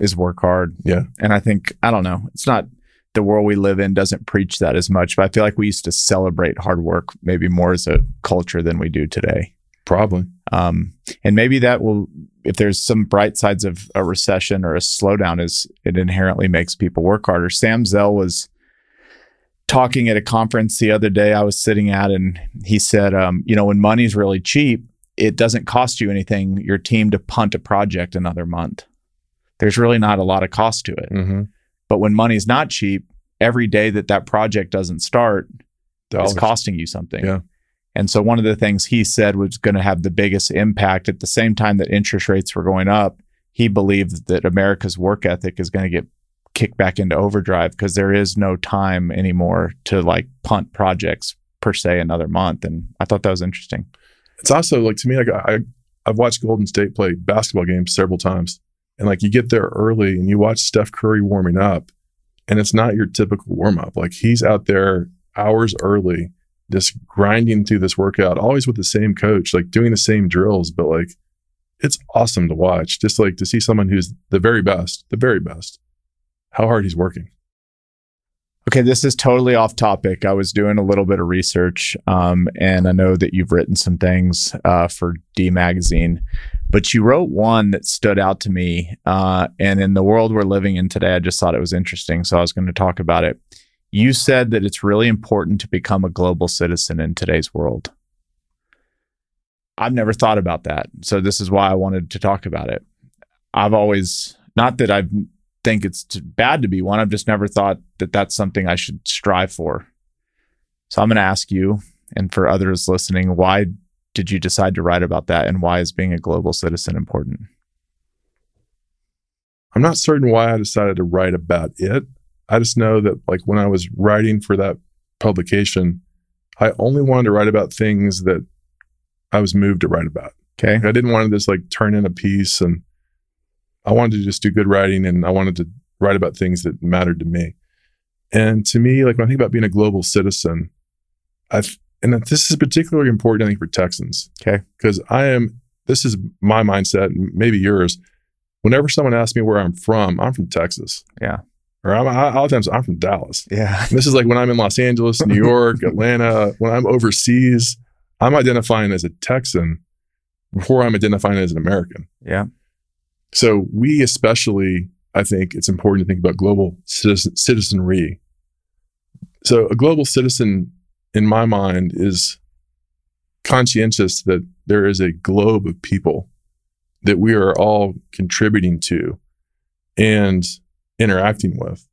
is work hard. Yeah. And I think I don't know. It's not the world we live in doesn't preach that as much, but I feel like we used to celebrate hard work maybe more as a culture than we do today. Probably. Um, and maybe that will, if there's some bright sides of a recession or a slowdown, is it inherently makes people work harder. Sam Zell was talking at a conference the other day I was sitting at, and he said, um, you know, when money's really cheap, it doesn't cost you anything, your team, to punt a project another month. There's really not a lot of cost to it. Mm-hmm. But when money's not cheap, every day that that project doesn't start Dollars. is costing you something. Yeah. And so one of the things he said was going to have the biggest impact at the same time that interest rates were going up, he believed that America's work ethic is going to get kicked back into overdrive because there is no time anymore to like punt projects per se another month. And I thought that was interesting it's also like to me, like I, I've watched Golden State play basketball games several times, and like you get there early and you watch Steph Curry warming up, and it's not your typical warm up. Like he's out there hours early, just grinding through this workout, always with the same coach, like doing the same drills, but like it's awesome to watch. Just like to see someone who's the very best, the very best, how hard he's working. Okay, this is totally off topic. I was doing a little bit of research, um, and I know that you've written some things uh, for D Magazine, but you wrote one that stood out to me. Uh, and in the world we're living in today, I just thought it was interesting. So I was going to talk about it. You said that it's really important to become a global citizen in today's world. I've never thought about that. So this is why I wanted to talk about it. I've always, not that I've think it's bad to be one. I've just never thought that that's something I should strive for. So I'm going to ask you, and for others listening, why did you decide to write about that, and why is being a global citizen important? I'm not certain why I decided to write about it. I just know that, like, when I was writing for that publication, I only wanted to write about things that I was moved to write about. Okay. I didn't want to just like turn in a piece and I wanted to just do good writing and I wanted to write about things that mattered to me. And to me, like when I think about being a global citizen, I've, and this is particularly important, I think, for Texans. Okay. Because I am, this is my mindset, and maybe yours. Whenever someone asks me where I'm from, I'm from Texas. Yeah. Or I'm, I, a lot of times I'm from Dallas. Yeah. this is like when I'm in Los Angeles, New York, Atlanta, when I'm overseas, I'm identifying as a Texan before I'm identifying as an American. Yeah. So we especially, I think it's important to think about global citizen, citizenry. So a global citizen, in my mind, is conscientious that there is a globe of people that we are all contributing to and interacting with.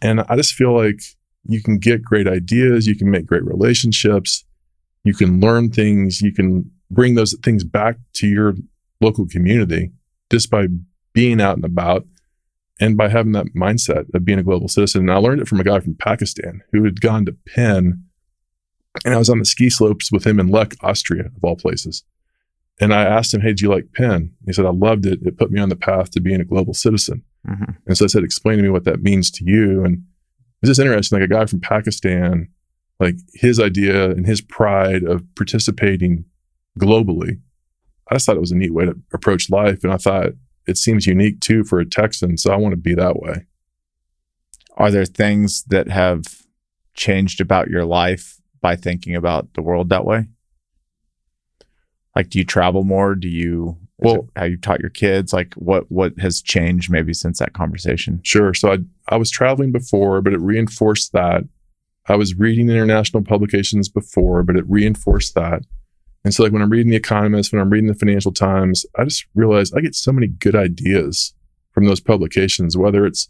And I just feel like you can get great ideas, you can make great relationships, you can learn things, you can bring those things back to your local community just by being out and about and by having that mindset of being a global citizen. And I learned it from a guy from Pakistan who had gone to Penn and I was on the ski slopes with him in Lech, Austria, of all places. And I asked him, Hey, do you like Penn? He said, I loved it. It put me on the path to being a global citizen. Mm-hmm. And so I said, Explain to me what that means to you. And it's just interesting. Like a guy from Pakistan, like his idea and his pride of participating globally, I just thought it was a neat way to approach life. And I thought it seems unique too for a Texan. So I want to be that way. Are there things that have changed about your life by thinking about the world that way? Like, do you travel more? Do you well how you taught your kids? Like, what what has changed maybe since that conversation? Sure. So I I was traveling before, but it reinforced that. I was reading international publications before, but it reinforced that. And so, like when I'm reading The Economist, when I'm reading the Financial Times, I just realize I get so many good ideas from those publications. Whether it's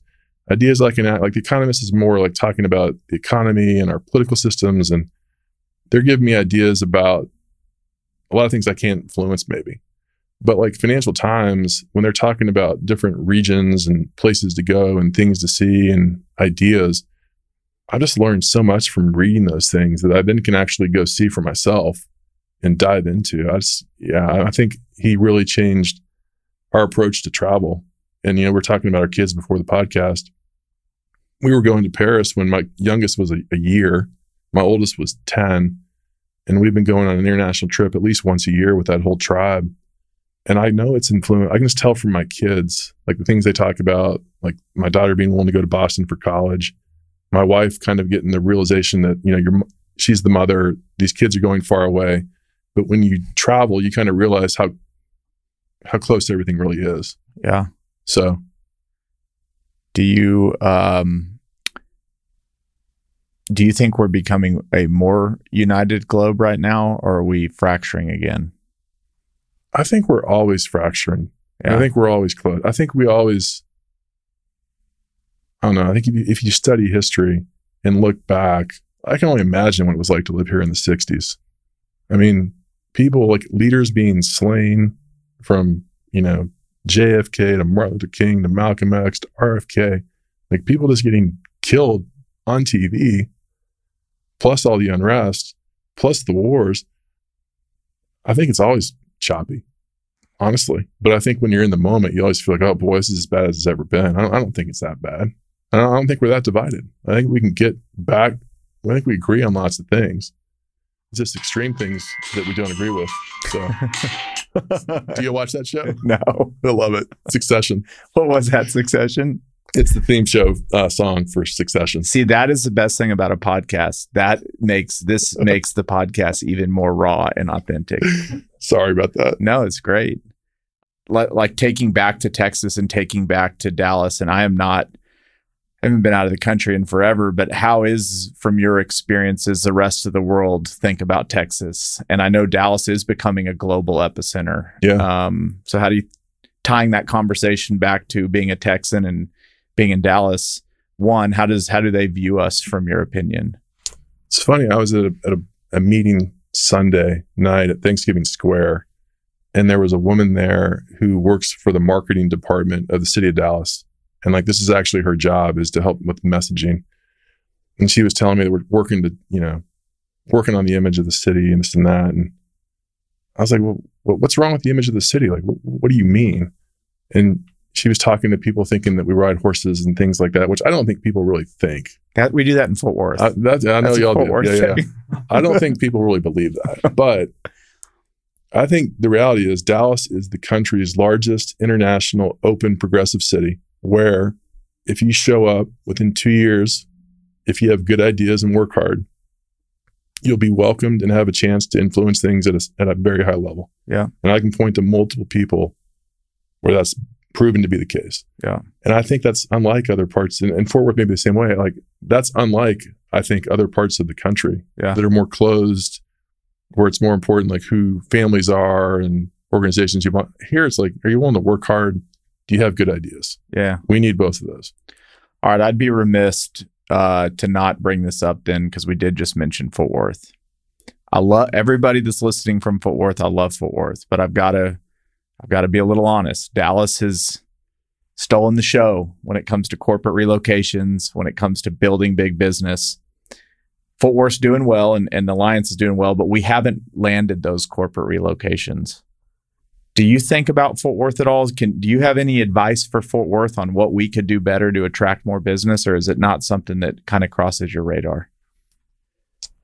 ideas like an like The Economist is more like talking about the economy and our political systems, and they're giving me ideas about a lot of things I can't influence, maybe. But like Financial Times, when they're talking about different regions and places to go and things to see and ideas, I just learned so much from reading those things that I then can actually go see for myself and dive into. I just, yeah, I think he really changed our approach to travel. And, you know, we're talking about our kids before the podcast. We were going to Paris when my youngest was a, a year, my oldest was 10 and we've been going on an international trip at least once a year with that whole tribe. And I know it's influenced. I can just tell from my kids, like the things they talk about, like my daughter being willing to go to Boston for college, my wife kind of getting the realization that, you know, you're, she's the mother, these kids are going far away. But when you travel, you kind of realize how, how close everything really is. Yeah. So do you, um, do you think we're becoming a more united globe right now, or are we fracturing again? I think we're always fracturing. Yeah. I think we're always close. I think we always, I don't know. I think if you, if you study history and look back, I can only imagine what it was like to live here in the 60s. I mean, people like leaders being slain from, you know, JFK to Martin Luther King to Malcolm X to RFK, like people just getting killed on TV plus all the unrest, plus the wars, I think it's always choppy, honestly. But I think when you're in the moment, you always feel like, oh boy, this is as bad as it's ever been. I don't, I don't think it's that bad. I don't, I don't, think we're that divided. I think we can get back. I think we agree on lots of things. It's just extreme things that we don't agree with. So, do you watch that show? No, I love it. Succession. What was that? Succession. It's the theme show uh, song for Succession. See, that is the best thing about a podcast. That makes this makes the podcast even more raw and authentic. Sorry about that. No, it's great. Like, like taking back to Texas and taking back to Dallas, and I am not. I haven't been out of the country in forever, but how is, from your experiences, the rest of the world think about Texas? And I know Dallas is becoming a global epicenter. Yeah. Um, so how do you tying that conversation back to being a Texan and being in Dallas, one, how does how do they view us from your opinion? It's funny. I was at a, at a, a meeting Sunday night at Thanksgiving Square, and there was a woman there who works for the marketing department of the city of Dallas. And like this is actually her job is to help with messaging. And she was telling me that we're working to, you know, working on the image of the city and this and that. And I was like, well, what's wrong with the image of the city? Like, what, what do you mean? And she was talking to people thinking that we ride horses and things like that, which I don't think people really think. That we do that in Fort Worth. I, that, I know y'all do. Yeah, yeah. I don't think people really believe that, but I think the reality is Dallas is the country's largest international open progressive city. Where if you show up within two years, if you have good ideas and work hard, you'll be welcomed and have a chance to influence things at a, at a very high level. Yeah. And I can point to multiple people where that's proven to be the case. Yeah. And I think that's unlike other parts, and, and Fort Worth maybe the same way. Like that's unlike, I think, other parts of the country Yeah. that are more closed, where it's more important, like who families are and organizations you want. Here, it's like, are you willing to work hard? Do you have good ideas? Yeah. We need both of those. All right. I'd be remiss uh, to not bring this up then because we did just mention Fort Worth. I love everybody that's listening from Fort Worth. I love Fort Worth, but I've got to, I've got to be a little honest. Dallas has stolen the show when it comes to corporate relocations, when it comes to building big business. Fort Worth's doing well, and, and the Alliance is doing well, but we haven't landed those corporate relocations. Do you think about Fort Worth at all? Can do you have any advice for Fort Worth on what we could do better to attract more business, or is it not something that kind of crosses your radar?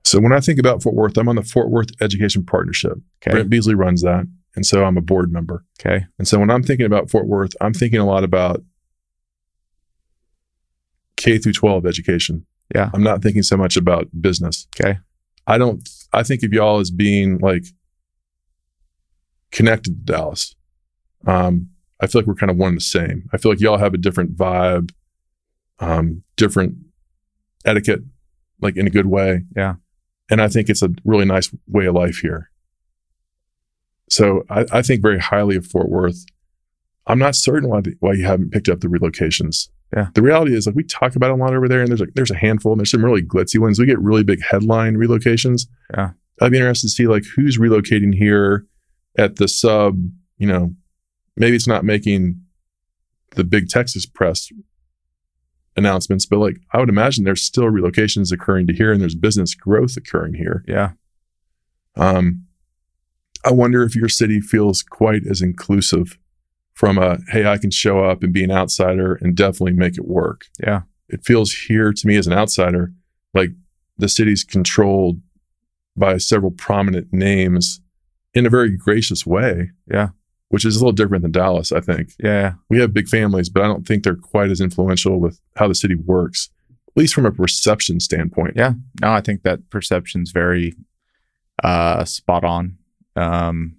So when I think about Fort Worth, I'm on the Fort Worth Education Partnership. Okay. Brent Beasley runs that. And so I'm a board member. Okay. And so when I'm thinking about Fort Worth, I'm thinking a lot about K through 12 education. Yeah. I'm not thinking so much about business. Okay. I don't, I think of y'all as being like connected to Dallas. Um, I feel like we're kind of one and the same. I feel like y'all have a different vibe, um, different etiquette, like in a good way. Yeah. And I think it's a really nice way of life here. So I, I think very highly of Fort Worth. I'm not certain why the, why you haven't picked up the relocations. Yeah. The reality is like we talk about a lot over there, and there's like there's a handful, and there's some really glitzy ones. We get really big headline relocations. Yeah. I'd be interested to see like who's relocating here at the sub. You know, maybe it's not making the big Texas press announcements, but like I would imagine there's still relocations occurring to here, and there's business growth occurring here. Yeah. Um, I wonder if your city feels quite as inclusive from a, hey, I can show up and be an outsider and definitely make it work. Yeah. It feels here to me as an outsider like the city's controlled by several prominent names in a very gracious way. Yeah. Which is a little different than Dallas, I think. Yeah. We have big families, but I don't think they're quite as influential with how the city works, at least from a perception standpoint. Yeah. No, I think that perception's very uh, spot on. Um,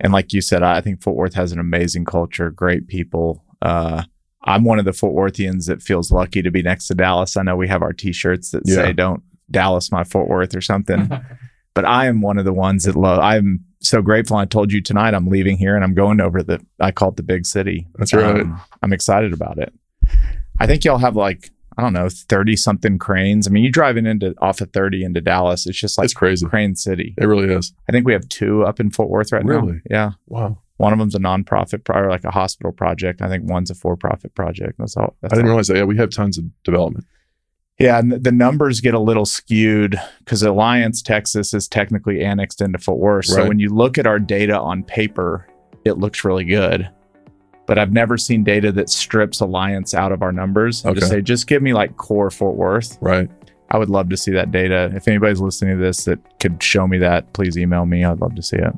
and like you said, I think Fort Worth has an amazing culture, great people. Uh, I'm one of the Fort Worthians that feels lucky to be next to Dallas. I know we have our T-shirts that Yeah. say "Don't Dallas my Fort Worth" or something, but I am one of the ones that love. I'm so grateful. I told you tonight I'm leaving here and I'm going over the. I call it the big city. That's right. Um, I'm excited about it. I think y'all have like I don't know thirty something cranes. I mean, you driving into off of thirty into Dallas, it's just like it's crazy. Crane City. It really is. I think we have two up in Fort Worth right now. Really? Yeah. Wow. One of them's a nonprofit, pro- or like a hospital project. I think one's a for-profit project. That's all. That's I didn't all. realize that. Yeah, we have tons of development. Yeah, and the numbers get a little skewed because Alliance, Texas, is technically annexed into Fort Worth. So when you look at our data on paper, it looks really good. But I've never seen data that strips Alliance out of our numbers and just say, just give me like core Fort Worth. Right. I would love to see that data. If anybody's listening to this that could show me that, please email me. I'd love to see it.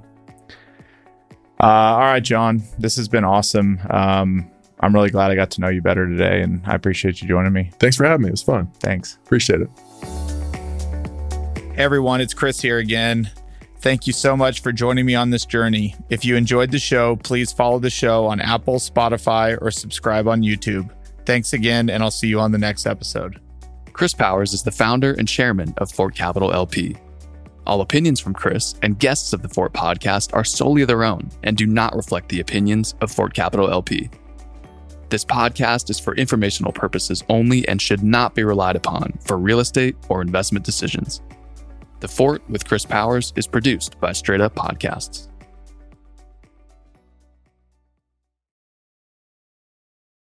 Uh, all right, Jon, this has been awesome. Um, I'm really glad I got to know you better today, and I appreciate you joining me. Thanks for having me. It was fun. Thanks. Appreciate it. Hey everyone, it's Chris here again. Thank you so much for joining me on this journey. If you enjoyed the show, please follow the show on Apple, Spotify, or subscribe on YouTube. Thanks again, and I'll see you on the next episode. Chris Powers is the founder and chairman of Fort Capital LP. All opinions from Chris and guests of the Fort podcast are solely their own and do not reflect the opinions of Fort Capital LP. This podcast is for informational purposes only and should not be relied upon for real estate or investment decisions. The Fort with Chris Powers is produced by Straight Up Podcasts.